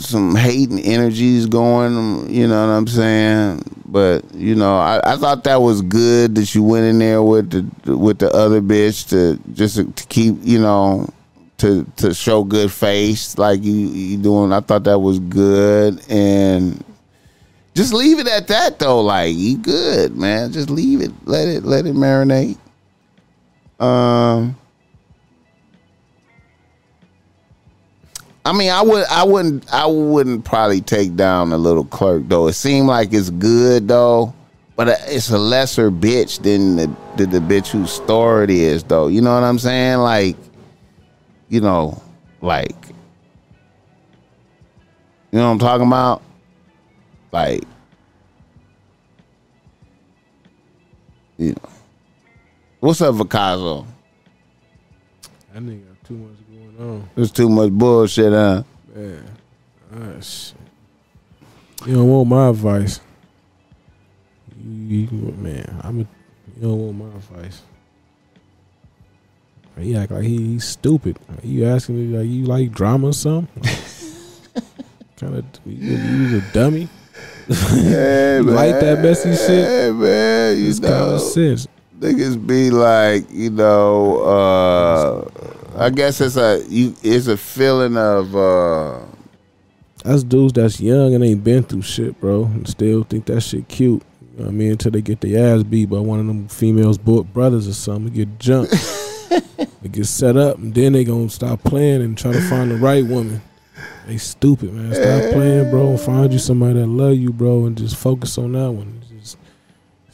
some hating energies going, you know what I'm saying? But you know, I, I thought that was good that you went in there with the with the other bitch to just to keep, you know, to to show good face like you you doing. I thought that was good and just leave it at that though. Like you good, man. Just leave it. Let it let it marinate. Um I mean, I would, I wouldn't, I wouldn't probably take down the little clerk though. It seemed like it's good though, but uh, it's a lesser bitch than the than the bitch whose store it is though. You know what I'm saying? Like, you know, like, you know what I'm talking about? Like, you know, what's up, Vicazo? That nigga too much on. There's too much bullshit, huh? Man, ah, shit. You don't want my advice. You, you- man, I'm a, you don't want my advice. He act like he, he's stupid. You asking me like you like drama or something? kind of you, a dummy. Hey, You like that messy shit? Hey, man, you It's know. common sense. niggas be like, you know, uh I guess it's a you it's a feeling of uh That's dudes that's young and ain't been through shit, bro, and still think that shit cute. You know what I mean, until they get their ass beat by one of them females' brothers or something, get jumped, they get set up, and then they gonna stop playing and try to find the right woman. They stupid, man. Stop playing, bro. Find you somebody that love you, bro, and just focus on that one.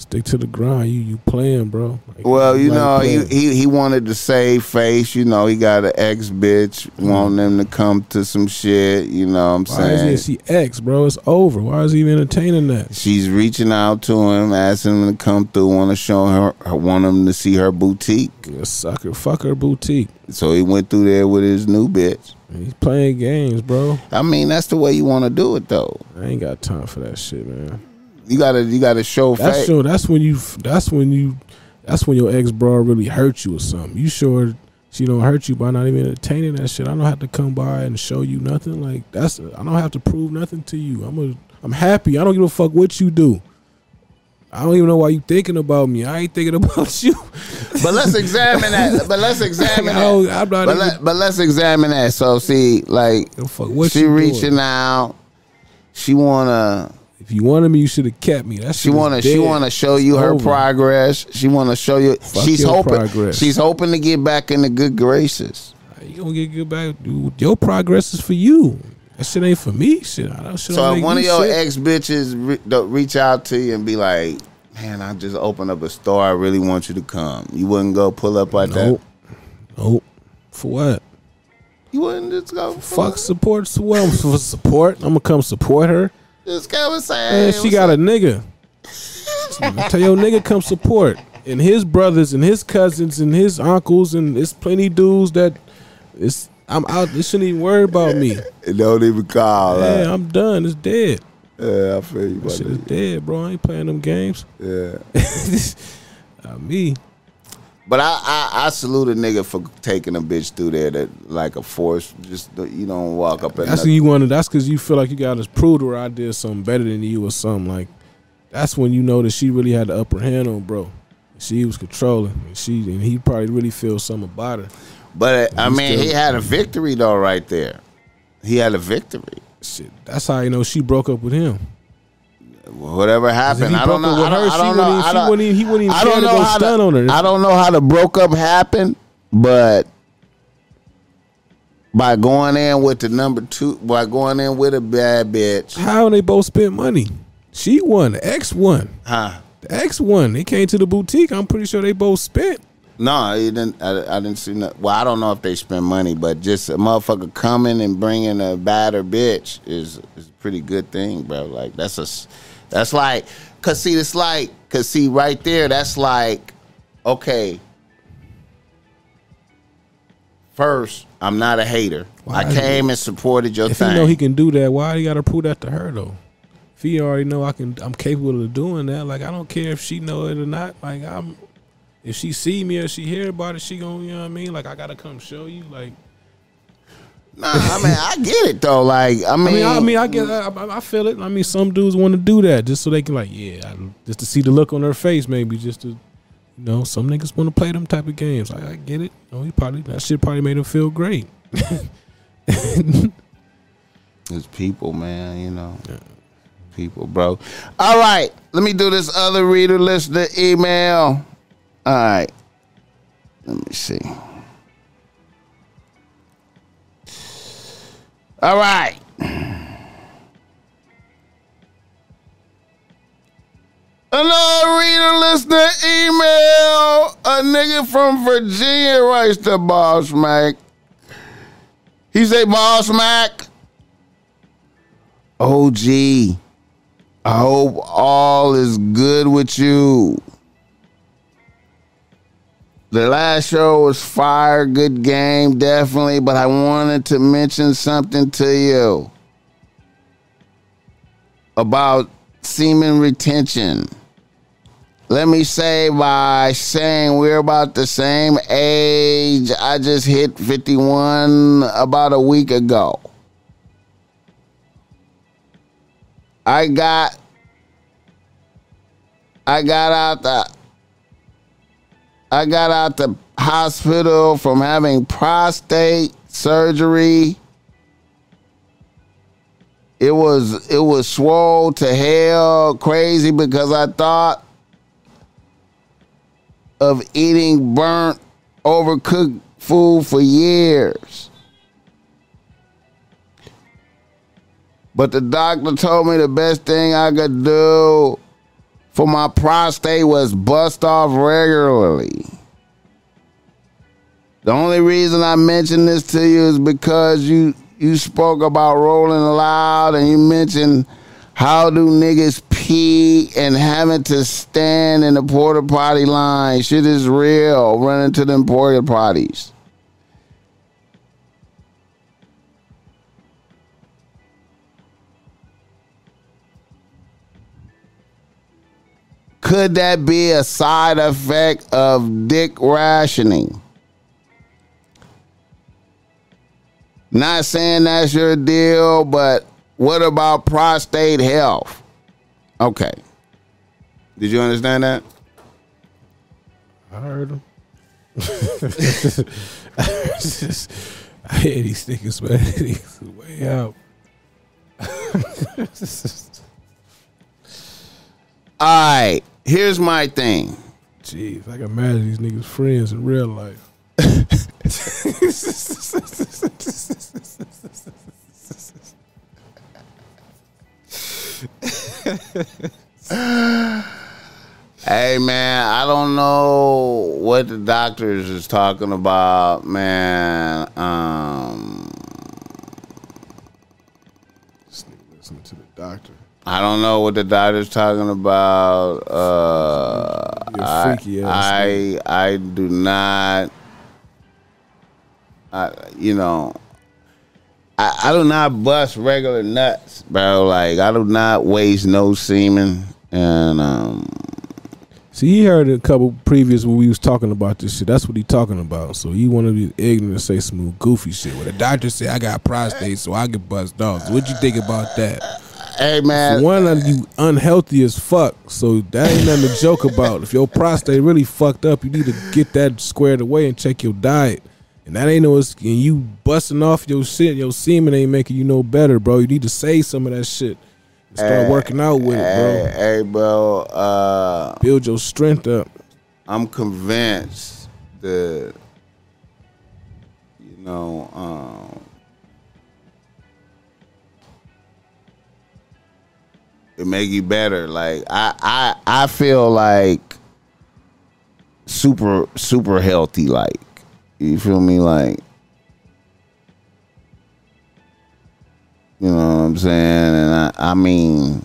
Stick to the grind. You you playing, bro. Like, well, you know, he, he he wanted to save face, you know, he got an ex bitch mm. wanting them to come to some shit, you know what I'm Why saying? Why is he ex, bro? It's over. Why is he even entertaining that? She's reaching out to him, asking him to come through, want to show her, want him to see her boutique. A sucker, fuck her boutique. So he went through there with his new bitch. He's playing games, bro. I mean, that's the way you want to do it, though. I ain't got time for that shit, man. You gotta, you gotta show That's face. sure. That's when you. That's when you. That's when your ex bro really hurt you or something. You sure she don't hurt you by not even entertaining that shit. I don't have to come by and show you nothing. Like that's. I don't have to prove nothing to you. I'm a. I'm happy. I don't give a fuck what you do. I don't even know why you thinking about me. I ain't thinking about you. But let's examine that. But let's examine that. I'm not But, even- let, but let's examine that. So see, like fuck what she reaching doing. out. She wanna. If you wanted me, you should have kept me. That She wanna. She wanna show you It's her over. progress. She wanna show you. Fuck she's hoping. progress. She's hoping to get back in the good graces. You gonna get good back? Dude, your progress is for you. That shit ain't for me. Shit. Shit So if one of your ex bitches re- reach out to you and be like, "Man, I just opened up a store. I really want you to come." You wouldn't go pull up like Nope. that. Nope. For what? You wouldn't just go. Fuck up? support. What? For support? I'm gonna come support her. Just come and say, Man, she got a nigga. Tell your nigga come support. And his brothers and his cousins and his uncles and it's plenty dudes that it's I'm out. They shouldn't even worry about me. a. Don't even call. Yeah, huh? I'm done. It's dead. Yeah, I feel you. That About shit is dead, bro. I ain't playing them games. Yeah. Not me. But I, I I salute a nigga for taking a bitch through there that like a force. Just you don't walk up and That's you want to. That's because you feel like you got to prove to her I did something better than you or something. Like that's when you know that she really had the upper hand on bro. She was controlling, and she and he probably really feels something about her. But uh, I He mean, still- he had a victory though, right there. He had a victory. Shit, that's how you know she broke up with him. Whatever happened, I don't know. I don't, her, I she don't wouldn't know. even- I don't- wouldn't even- he wouldn't even I don't know how stun on her. I don't know how the broke up happened, but by going in with the number two, by going in with a bad bitch, How they both spent money? She won. The ex won. huh? The ex won. They came to the boutique. I'm pretty sure they both spent. No, he didn't. I, I didn't see. No, well, I don't know if they spend money, but just a motherfucker coming and bringing a badder bitch is is a pretty good thing, bro. Like that's a, that's like, cause see, it's like, cause see, right there, that's like, okay. First, I'm not a hater. Why I came and supported your thing. If thing. he know he can do that, why he got to prove that to her though? If he already know I can, I'm capable of doing that. Like I don't care if she know it or not. Like I'm, if she see me or she hear about it, she gonna, you know what I mean? Like I gotta come show you. Like nah, I mean, I get it though. Like, I mean, I mean, I mean, I get, I, I feel it. I mean, some dudes want to do that just so they can, like, yeah, just to see the look on their face, maybe just to, you know, some niggas want to play them type of games. I, I get it. Oh, he probably that shit probably made him feel great. It's people, man, you know. People, bro. All right. Let me do this other reader listener email. All right. Let me see. All right. Another reader listener email. A nigga from Virginia writes to Boss Mac. He say, Boss Mac. OG. I hope all is good with you. The last show was fire, good game, definitely, but I wanted to mention something to you about semen retention. Let me say by saying we're about the same age. I just hit 51 about a week ago. I got I got out the I got out the hospital from having prostate surgery. It was it was swole to hell crazy because I thought of eating burnt overcooked food for years. But the doctor told me the best thing I could do for my prostate was bust off regularly. The only reason I mention this to you is because you you spoke about rolling loud and you mentioned how do niggas pee and having to stand in the porta potty line. Shit is real. Running to them porta potties. Could that be a side effect of dick rationing? Not saying that's your deal, but what about prostate health? Okay. Did you understand that? I heard him. I hear these niggas, man. These way out. All right. Here's my thing. Jeez, I can imagine these niggas friends in real life. Hey man, I don't know what the doctors is talking about, man. Um listening to the doctor. I don't know what the doctor's talking about. Uh, I, freaky ass I, I do not. I, you know, I, I do not bust regular nuts, bro. Like I do not waste no semen, and um, See, he heard a couple previous when we was talking about this shit. That's what he talking about. So he want to be ignorant and say some goofy shit. Well, the doctor said I got prostate, so I get bust off. What you think about that? Hey man, one, of you unhealthy as fuck. So that ain't nothing to joke about. If your prostate really fucked up, you need to get that squared away and check your diet. And that ain't no, and you busting off your shit, your semen ain't making you no better, bro. You need to save some of that shit. And start Hey, working out with it, bro. hey, bro. Uh, Build your strength up. I'm convinced that you know um, it make you better. Like I, I, I feel like super, super healthy. Like you feel me? Like you know what I'm saying? And I, I mean.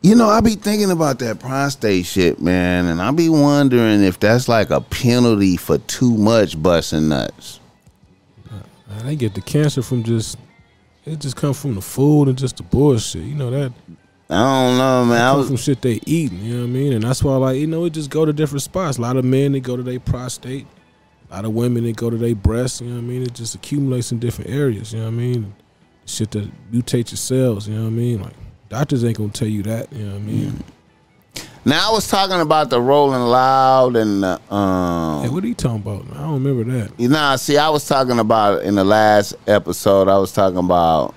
You know, I be thinking about that prostate shit, man, and I be wondering if that's like a penalty for too much busting nuts. They get the cancer from just it just come from the food and just the bullshit. You know that I don't know, man. I was from shit they eating. You know what I mean? And that's why, like, you know, it just go to different spots. A lot of men they go to their prostate. A lot of women they go to their breasts. You know what I mean? It just accumulates in different areas. You know what I mean? Shit that mutates your cells. You know what I mean? Like doctors ain't gonna tell you that. You know what I mean? Mm. Now I was talking about the Rolling Loud and the, um. Hey, what are you talking about? I don't remember that. You know, see, I was talking about in the last episode. I was talking about.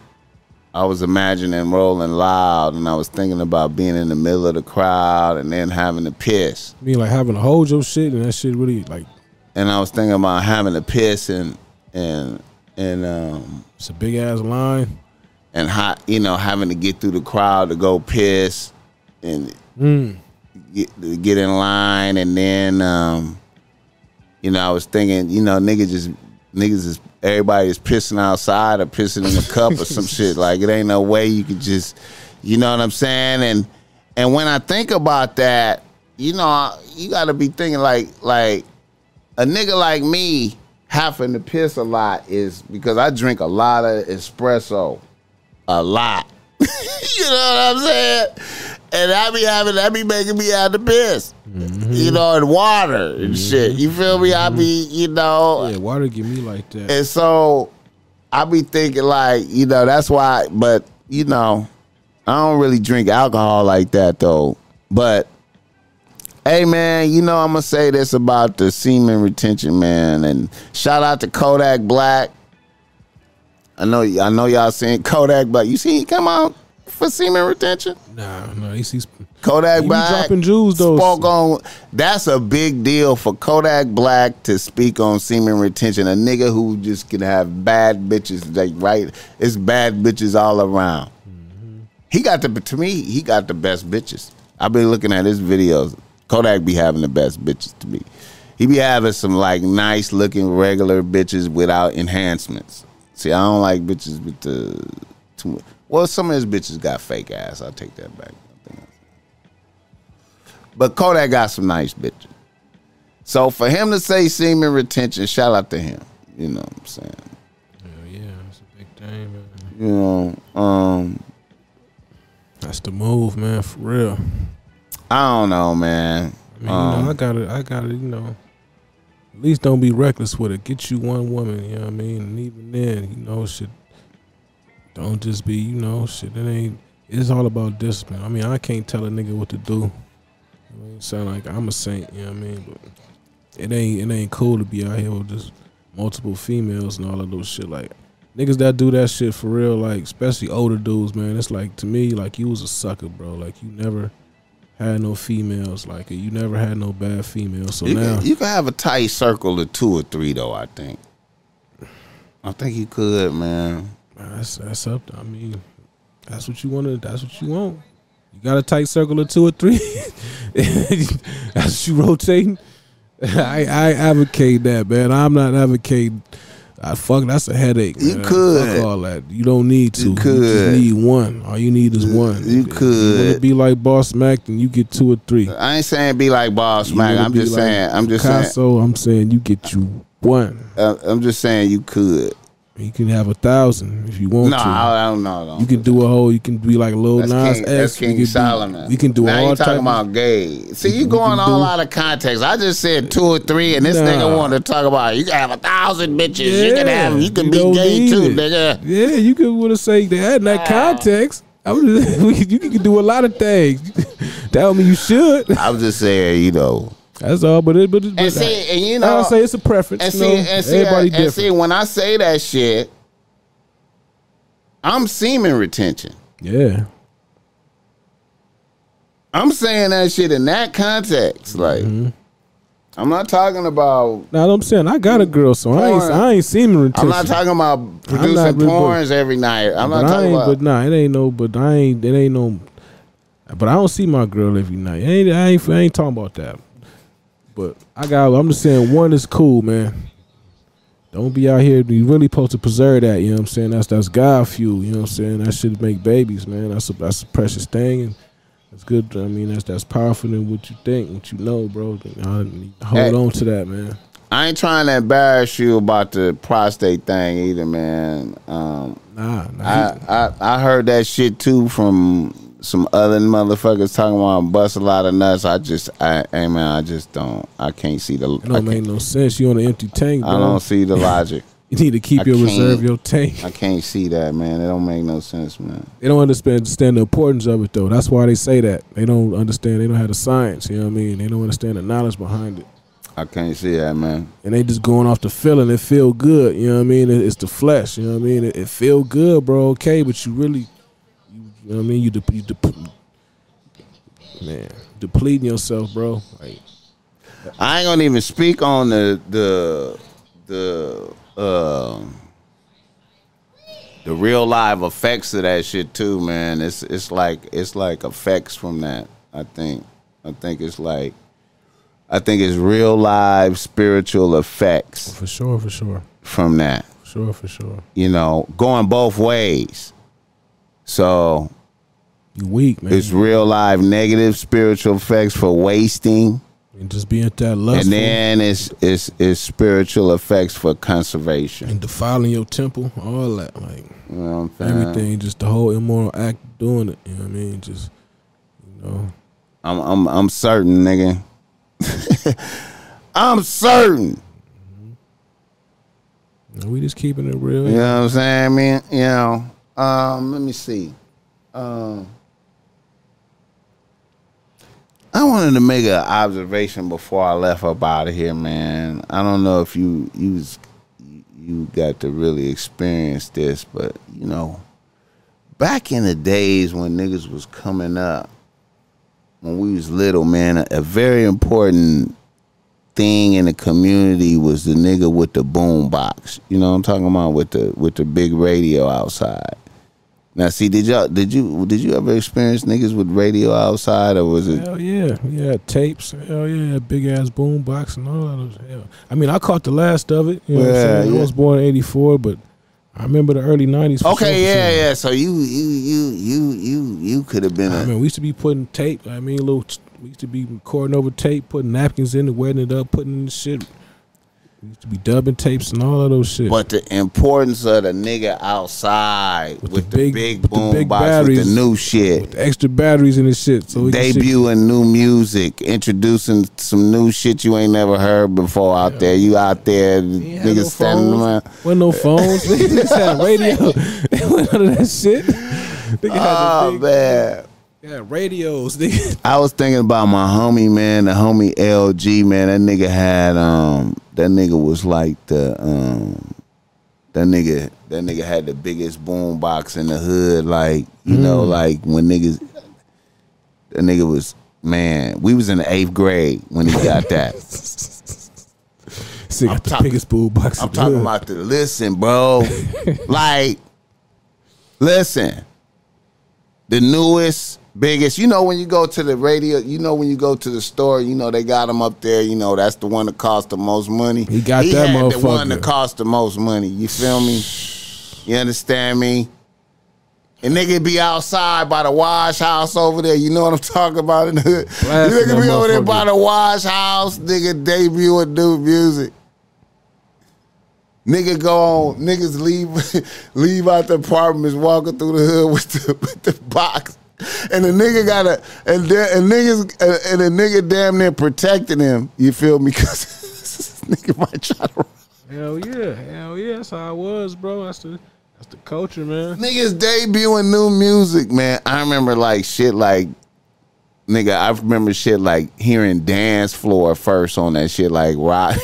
I was imagining Rolling Loud, and I was thinking about being in the middle of the crowd and then having to piss. I mean, like having to hold your shit and that shit really like And I was thinking about having to piss and and and um it's a big ass line. and hot, you know, having to get through the crowd to go piss and Mm. Get get in line, and then, um, you know, I was thinking, you know, niggas just niggas is everybody is pissing outside or pissing in a cup or some shit. Like it ain't no way you could just, you know what I'm saying? And and when I think about that, you know, you got to be thinking like like a nigga like me having to piss a lot is because I drink a lot of espresso, a lot. you know what I'm saying? And I be having that be making me out to piss. Mm-hmm. You know, and water and mm-hmm. shit. You feel me? I be, mm-hmm. you know, Yeah, water get me like that. and so I be thinking like, you know, that's why. But you know, I don't really drink alcohol like that though. But hey, man, you know I'm gonna say this about the semen retention, man. And shout out to Kodak Black. I know, I know y'all seen Kodak, but you see he come out for semen retention. Nah, no, he's, he's Kodak He Black dropping jewels, though. Spoke on that's a big deal for Kodak Black to speak on semen retention. A nigga who just can have bad bitches, like right, it's bad bitches all around. He got the to me, he got the best bitches. I've been looking at his videos. Kodak be having the best bitches to me. He be having some like nice looking regular bitches without enhancements. See, I don't like bitches with the too well. Some of his bitches got fake ass. I'll take that back. But Kodak got some nice bitches. So for him to say semen retention, shout out to him. You know what I'm saying? Hell yeah, that's a big thing, man. You know, um, That's the move, man, for real. I don't know, man. I mean, you Um, know, I gotta, I gotta, you know, at least don't be reckless with it. Get you one woman, you know what I mean? And even then, you know, shit, don't just be, you know, shit, it ain't, it's all about discipline. I mean, I can't tell a nigga what to do. I mean, sound like I'm a saint, you know what I mean? But it ain't, it ain't cool to be out here with just multiple females and all of those shit. Like, niggas that do that shit for real, like, especially older dudes, man, it's like, to me, like, you was a sucker, bro. Like, you never had no females. Like you never had no bad females. So you, now, can, you can have a tight circle of two or three, though. I think. I think you could, man. That's that's up. I mean, that's what you want to. That's what you want. You got a tight circle of two or three. that's what you rotating. I I advocate that, man. I'm not advocating I fuck. That's a headache. You man. could. Fuck all that. You don't need to. You You, could. just need one. All you need is one. you If You could. want to be like Boss Mac, then you get two or three. I ain't saying be like Boss You Mac. I'm just like saying. I'm just saying. Picasso, I'm saying you get you one. Uh, I'm just saying you could. You can have a thousand if you want No, to. No, I don't know. You can do a whole. You can be like a little That's Nas King, X. that's King can Solomon. Do, you can do now all you talking about gay. See, you you going all do- out of context. I just said two or three, and this Nah. nigga wanted to talk about you can have a thousand bitches. you can have. You can you be gay too, it. nigga. Yeah, you could want to say that in that ah. context. I was you can do a lot of things. don't mean you should. I'm just saying, you know. That's all. But it, but, it, but And see, and you know, I say it's a preference. and you see, know, and see, everybody and different. see, when I say that shit, I'm semen retention. yeah, I'm saying that shit in that context. Like, Mm-hmm. I'm not talking about. now I'm saying I got a girl, so I ain't Porn. I ain't semen retention. I'm not talking about producing porns every night. I'm not talking about. But nah, it ain't no. But I ain't. It ain't no. But I don't see my girl every night. I ain't. I ain't, I ain't talking about that. But I got. I'm just saying one is cool, man. Don't be out here. You really supposed to preserve that. You know what I'm saying? That's that's God fuel. You know what I'm saying? That should make babies, man. That's a that's a precious thing, and it's good. I mean, that's that's powerful than what you think, what you know, bro. Hold Hey. on to that, man. I ain't trying to embarrass you about the prostate thing either, man. Um, Nah, nah. I, I I heard that shit too from some other motherfuckers talking about bust a lot of nuts. I just, I, hey man, I just don't. I can't see the. it don't make no sense. You on an empty tank, I don't see the logic. You need to keep I your reserve, your tank. I can't see that, man. It don't make no sense, man. They don't understand, understand the importance of it, though. That's why they say that. They don't understand. They don't have the science. You know what I mean? They don't understand the knowledge behind it. I can't see that, man. And they just going off the feeling. It feel good. You know what I mean? It- It's the flesh. You know what I mean? It, it feel good, bro. Okay, but you really, you, you know what I mean? You, de- you de- man, depleting yourself, bro. Like, I ain't gonna even speak on the the the um the real live effects of that shit too, man. It's it's like it's like effects from that. I think I think it's like I think it's real live spiritual effects for sure, for sure, from that. for sure, for sure. You know, going both ways. So You weak, man. it's real live negative spiritual effects for wasting. and just being that lustful And then it's it's it's spiritual effects for conservation. and defiling your temple, all that, like. You know what I'm saying? everything, just the whole immoral act of doing it. You know what I mean? Just you know, I'm I'm I'm certain, nigga. I'm certain. we just keeping it real. You know what I'm saying? man? you know. Um, let me see. Um, I wanted to make an observation before I left up out of here, man. I don't know if you you was- you got to really experience this, but you know, back in the days when niggas was coming up, when we was little, man, a, a very important thing in the community was the nigga with the boom box. You know what I'm talking about with the with the big radio outside. Now, see, did y'all did you did you ever experience niggas with radio outside, or was it? Hell yeah, yeah, tapes. Hell yeah, big ass boom box and all that. Hell. I mean, I caught the last of it. You know what I'm Yeah, saying? yeah. I was born in '84, but I remember the early '90s. Okay, yeah, sure. yeah. So you you you you you you could have been I a mean, we used to be putting tape. I mean, little. We used to be recording over tape, putting napkins in it, wetting it up, putting in the shit. Used to be dubbing tapes and all of those shit. But the importance of the nigga outside with, With the, the big, big- with the boom big box with the new shit, With the extra batteries in the shit, so can shit- debuting new music, introducing some new shit you ain't never heard before out there. You out there, niggas no standing phones. around. Wasn't no phones. Niggas had radio. None of that shit. Nigga Oh the big, man. Yeah, radios. Nigga. I was thinking about my homie, man, the homie LG, man. That nigga had um that nigga was like the um that nigga that nigga had the biggest boom box in the hood, like, you know, like when niggas that nigga was man, we was in the eighth grade when he got that. Sick got the talking- biggest boom box. I'm talking hood. about the listen, bro. like, listen. the newest, biggest. You know when you go to the radio, you know when you go to the store, you know they got him up there. You know that's the one that cost the most money. He got he that had the one that cost the most money. You feel me? You understand me? And nigga be outside by the wash house over there. You know what I'm talking about in the hood. You nigga be over there by the wash house, nigga debut and do music. Nigga go on, niggas leave leave out the apartments, walking through the hood with the with the box. And the nigga got a and there, and niggas and the nigga damn near protecting him. You feel me? Cause nigga might try to Hell yeah, hell yeah. That's how I was, bro. That's the that's the culture, man. Niggas debuting new music, man. I remember like shit like nigga, I remember shit like hearing dance floor first on that shit like rock.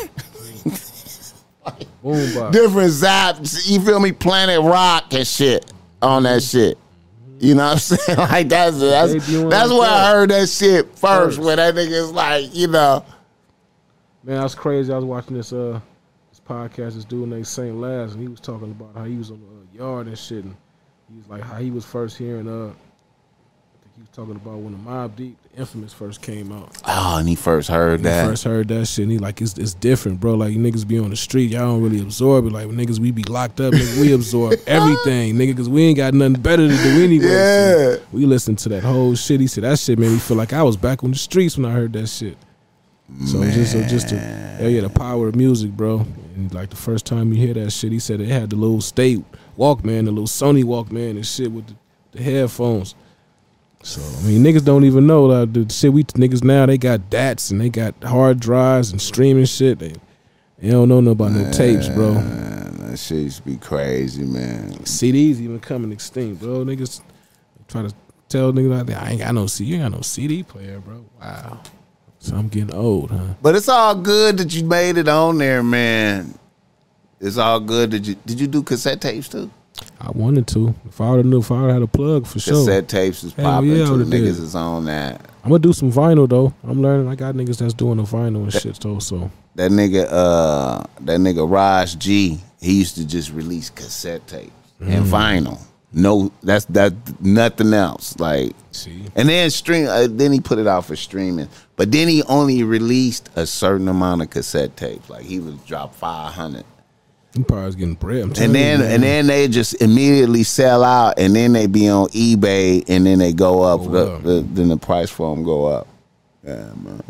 Boombox. Different zaps, you feel me? Planet Rock and shit on that shit. You know what I'm saying? Like that's that's Debuting that's where I heard that shit first, First. where that nigga's like, you know. Man, that's crazy. I was watching this uh this podcast. This dude named Saint Laz, and he was talking about how he was on the uh, yard and shit, and he was like how he was first hearing uh. He was talking about when the Mobb Deep, the Infamous, first came out. Oh, and he first heard He that. first heard that shit, and he like, it's, it's different, bro. Like niggas be on the street, y'all don't really absorb it. Like niggas we be locked up, nigga, we absorb everything, nigga, because we ain't got nothing better to do anyway. So we listened to that whole shit. He said that shit made me feel like I was back on the streets when I heard that shit. So just so just to hell yeah, the power of music, bro. And like the first time you hear that shit, he said it had the little state Walkman, the little Sony Walkman and shit with the, the headphones. So I mean, niggas don't even know that the shit we niggas now they got DATs and they got hard drives and streaming shit. They, they don't know about no tapes, bro. Man, that shit used to be crazy, man. CDs even coming extinct, bro. Niggas try to tell niggas out there, I ain't got no CD, you ain't got no CD player, bro. Wow. So I'm getting old, huh? But it's all good that you made it on there, man. It's all good that you did you do cassette tapes too? I wanted to. If I would have knew, if I would had a plug for sure. Cassette tapes is popping yeah, too. Niggas is on that. I'm gonna do some vinyl though. I'm learning. I got niggas that's doing the vinyl and shit though. So That nigga, uh, that nigga Raj G, he used to just release cassette tapes and Mm. vinyl. No, that's that nothing else. Like, see, and then stream. Uh, then he put it out for streaming. But then he only released a certain amount of cassette tapes. Like he would drop five hundred. Was getting bread. I'm And then you, and then they just immediately sell out, and then they be on eBay, and then they go up. Go the, the- then the price for them go up. Yeah, man.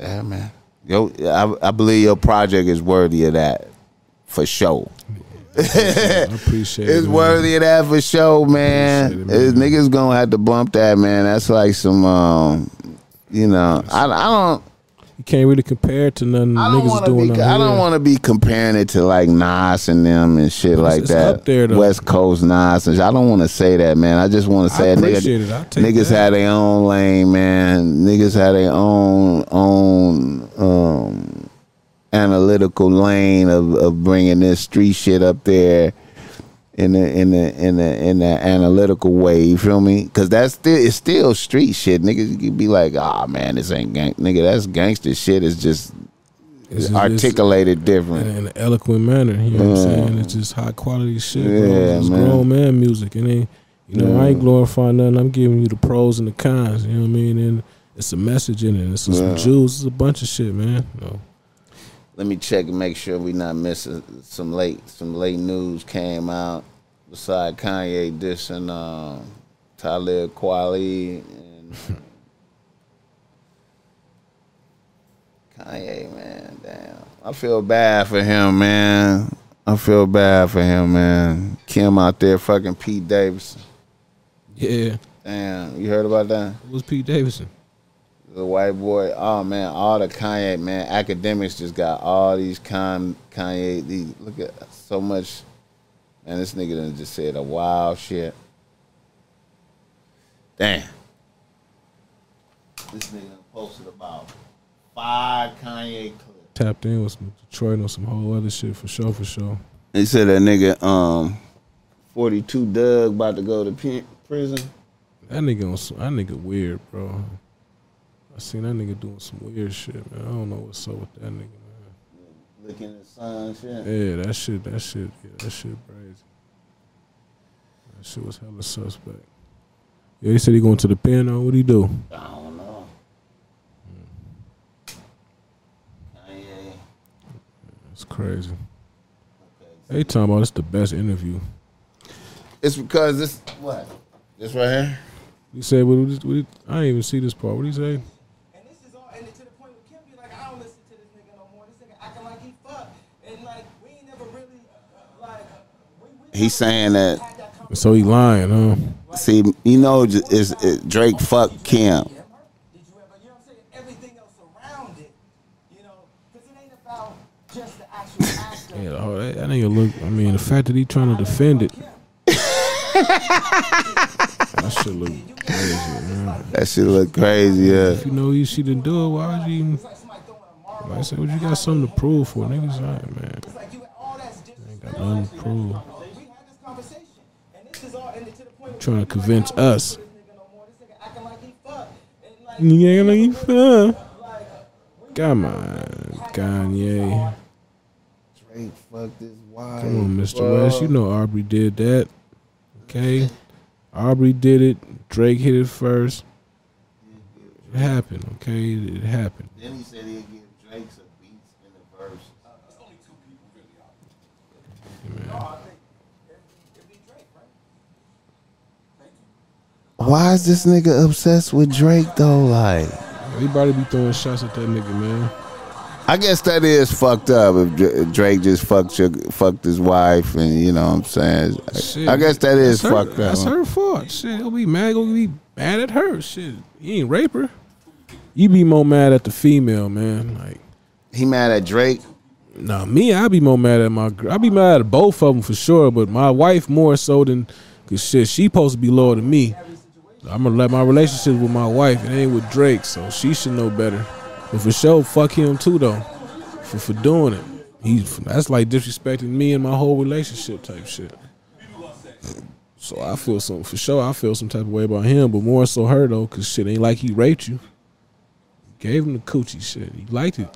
Yeah, man. Yo, I, I believe your project is worthy of that, for sure. I appreciate it. It's worthy of that for sure, man. It, It's- Niggas gonna have to bump that, man. That's like some, um, you know, I, I don't. You can't really compare it to nothing I don't niggas want doing. to be. I don't want to be comparing it to like Nas and them and shit like it's that. up there, though. West Coast Nas. And shit. I don't want to say that, man. I just want to say, nigga, it. I'll take niggas that. had their own lane, man. Niggas had their own own um, analytical lane of, of bringing this street shit up there. In the in the in the in the analytical way, you feel me? Because that's still it's still street shit. Niggas you be like, ah man, this ain't gang nigga, that's gangster shit. It's just It's articulated different. in an eloquent manner. You know what I'm saying? It's just high quality shit, bro. Yeah, it's man. grown man music. And ain't, you know, I ain't glorifying nothing. I'm giving you the pros and the cons. You know what I mean? And it's a message in it. It's some Yeah. jewels. It's a bunch of shit, man. You know, Let me check and make sure we not missing some late some late news came out. Beside Kanye dissing um, Talib Kweli and Kanye, man, damn. I feel bad for him, man. I feel bad for him, man. Kim out there fucking Pete Davidson. yeah. Damn, you heard about that? It was Pete Davidson. The white boy. Oh man, all the Kanye man Akademiks just got all these con Kanye. These look at so much. Man, this nigga done just said a wild shit. Damn. This nigga done posted about five Kanye clips. Tapped in with some Detroit on some whole other shit for sure, for sure. He said that nigga um, forty two Dugg about to go to pi- prison. That nigga on some, that nigga weird, bro. I seen that nigga doing some weird shit, man. I don't know what's up with that nigga, man. Looking at son shit. Yeah, that shit, that shit, yeah, that shit crazy. That shit was hella suspect. Yeah, he said he going to the pen. Or what he do? I don't know. Hmm. Kanye. It's crazy. They talking about it's the best interview. It's because this what? This right here. He said, what, what, what, I didn't even see this part. What did he say? And this is all ended to the point where Kim be like, I don't listen to this nigga no more. This nigga acting like he fuck. And like, we ain't never really, like, we, we He's saying that. had that conversation. So he lying, huh? See, you know, is it, Drake fuck Kim? Did you ever, you know what I'm? Everything else around it, you know, because it ain't about just the actual. Yeah, oh, that, that nigga look. I mean, the fact that he trying to defend it. that shit look crazy, man. That shit look crazy. Yeah. If you know you she didn't do it, why would you even? Like somebody throwing a marble. Like I said, what you got something to prove for, niggas? Alright, man. It's like you all that's Ain't got nothing to prove. We had this conversation, and this is all ended to the point where Trying to convince I don't listen us. nigga no more. This nigga acting like he fuck. And like, Yeah, like you fun. like, we Come on, Kanye. Drake fucked his wife. Come on, Mr. West. You know Aubrey did that. Okay? Aubrey did it. Drake hit it first. It happened, okay? It happened. Then he said he'd give Drake some beats in the verse. Why is this nigga obsessed with Drake though? Like, Everybody be throwing shots at that nigga, man. I guess that is fucked up if Drake just fucked your, fucked his wife, and you know what I'm saying. Shit. I guess that is That's her- fucked up. That's her fault. Shit, he'll be mad. He'll be mad at her. Shit, he ain't rape her. You be more mad at the female, man. Like, He mad at Drake. nah, me, I be more mad at my. gr- I be mad at both of them for sure, but my wife more so than, cause shit, she supposed to be loyal to me. I'm gonna let my relationship with my wife. It ain't with Drake, so she should know better. But for sure, fuck him too though, for for doing it. He's that's like disrespecting me and my whole relationship type shit. So I feel some for sure. I feel some type of way about him, but more so her though, cause shit ain't like he raped you. Gave him the coochie shit. He liked it.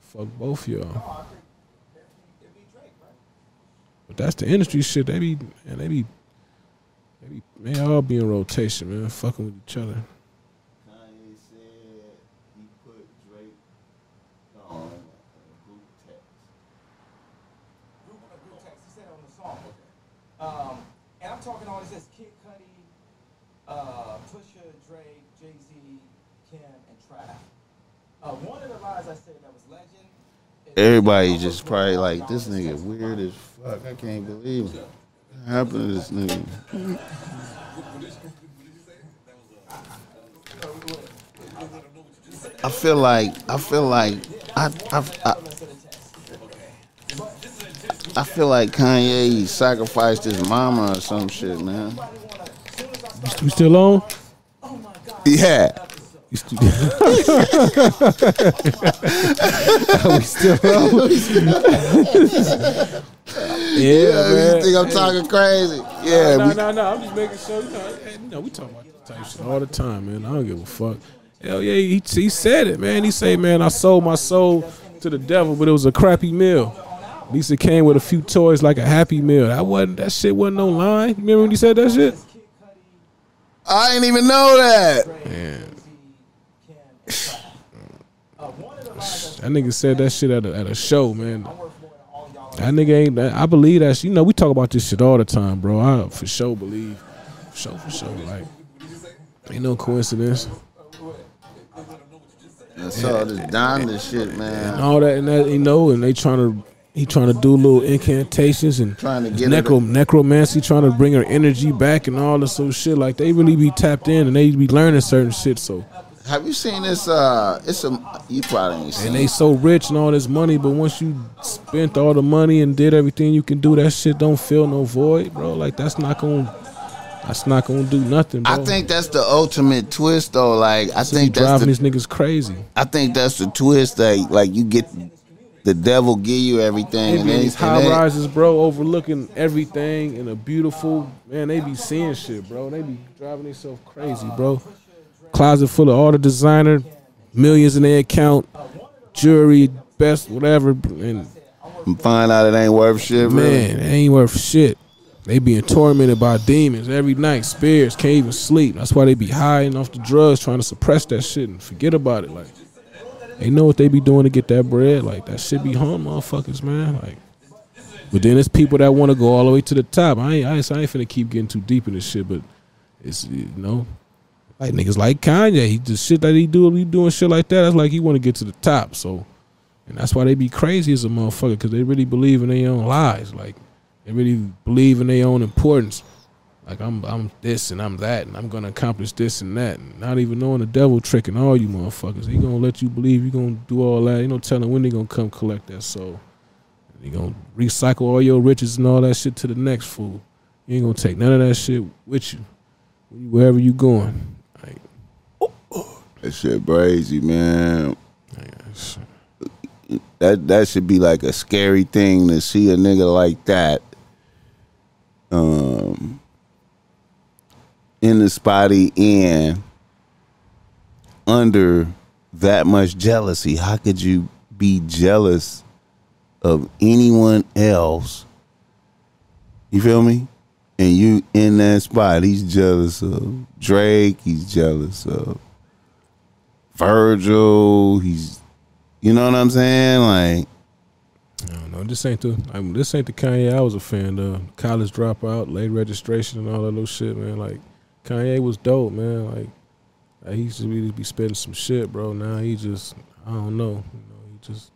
Fuck both y'all. But that's the industry shit. They be and they be they be they all be in rotation, man, fucking with each other. Kanye said he put Drake on a group text. group, a group text. He said it on the song. Um, and I'm talking all this as Kid Cudi, uh, Pusha, Drake, Jay Z, Kim, and Trav. Uh, one of the lines I said that was legend. Everybody just probably like this nigga weird as fuck. I can't believe it. Happened to this nigga? I feel like I feel like I I, I, I feel like Kanye sacrificed his mama or some shit, man. We still on? Yeah. You still, we still on? yeah, man. you think I'm talking crazy? Yeah, No, we- no, no. I'm just making sure. You know, hey, you know, we talk about this type of shit all the time, man. I don't give a fuck. Hell yeah, he, he said it, man. He say, man, I sold my soul to the devil, but it was a crappy meal. At least it came with a few toys like a happy meal. That wasn't that shit wasn't no line. Remember when he said that shit? I didn't even know that. That nigga said that shit at a, at a show, man. That nigga ain't. I believe that. shit. You know, we talk about this shit all the time, bro. I for sure believe, for sure, for sure. Like, ain't no coincidence. I saw this Donda shit, and man. all that and that you know, and they trying to he trying to do little incantations and Trying to get necro, necromancy, trying to bring her energy back and all this sort of shit. Like they really be tapped in and they be learning certain shit. So Have you seen this? Uh, it's a you probably ain't seen. and they so rich and all this money, but once you spent all the money and did everything you can do, that shit don't fill no void, bro. Like that's not gonna that's not gonna do nothing, bro. I think that's the ultimate twist, though. Like I He think that's driving the, these niggas crazy. I think that's the twist. That like you get the devil give you everything, They and be these high then- rises, bro, overlooking everything in a beautiful man. They be seeing shit, bro. They be driving themselves crazy, bro. Closet full of all the designer, millions in their account, jewelry, best whatever, and find out it ain't worth shit. Really. man, it ain't worth shit. They being tormented by demons every night. Spirits can't even sleep. That's why they be high and off the drugs, trying to suppress that shit and forget about it. Like they know what they be doing to get that bread. Like that shit be home, motherfuckers, man. Like, but then there's people that want to go all the way to the top. I ain't, I ain't, I ain't finna keep getting too deep in this shit, but it's you know, like niggas like Kanye. He the shit that he do, he doing shit like that. That's like he want to get to the top. So, and that's why they be crazy as a motherfucker because they really believe in their own lies. Like they really believe in their own importance. Like I'm, I'm this and I'm that, and I'm gonna accomplish this and that, and not even knowing the devil tricking all you motherfuckers. He gonna let you believe you gonna do all that. You know, telling when they gonna come collect that soul. He gonna recycle all your riches and all that shit to the next fool. You ain't gonna take none of that shit with you wherever you going. That shit crazy, man. yes. That that should be like a scary thing to see a nigga like that. Um in the spotty end under that much jealousy. How could you be jealous of anyone else? You feel me? And you in that spot, he's jealous of Drake, he's jealous of Virgil, he's you know what I'm saying? Like I don't know. This ain't the I mean, this ain't the Kanye I was a fan of. College dropout, late registration, and all that little shit, man. Like Kanye was dope, man. Like, like he used to really be spitting some shit, bro. Now he just I don't know. You know, he just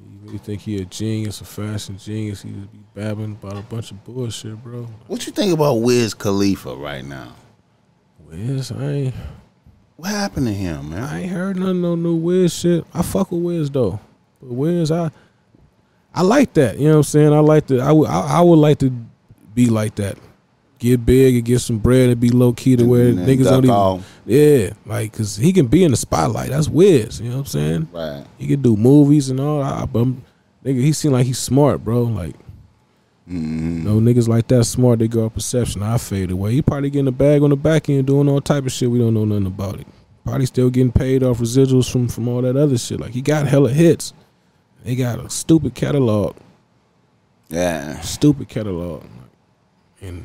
you really think he a genius, a fashion genius. He just be babbling about a bunch of bullshit, bro. what you think about Wiz Khalifa right now? Wiz, I ain't What happened to him, man? I ain't heard nothing no new Wiz shit. I fuck with Wiz though, but Wiz, I I like that. You know what I'm saying? I like to. I would. I, I would like to be like that. Get big and get some bread and be low key to where And niggas don't even. Yeah, like cause he can be in the spotlight. That's Wiz. You know what I'm saying? Right. He can do movies and all. I, but I'm- nigga, he seem like he's smart, bro. Like. Mm-hmm. No niggas like that smart. They go off perception. I fade away. He probably getting a bag on the back end, doing all type of shit. We don't know nothing about it. Probably still getting paid off residuals from from all that other shit. Like he got hella hits. They got a stupid catalog. Yeah. Stupid catalog. And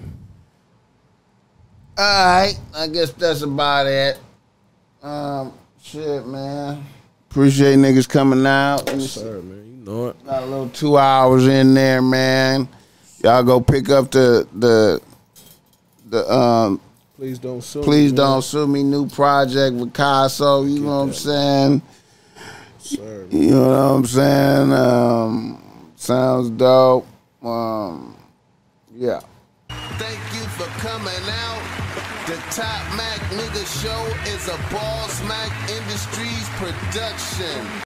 All right. I guess that's about it. Um, shit, man. Appreciate niggas coming out. Let me see. sir, man, you know it. Got a little two hours in there, man. Y'all go pick up the the the um. Please don't sue. me, Please man. don't sue me. New project with Picasso. You know what I'm saying? Sir, You know what I'm saying? Um, sounds dope. Um, yeah. Thank you for coming out. The Top Mac Nigga Show is a Boss Mac Industries production.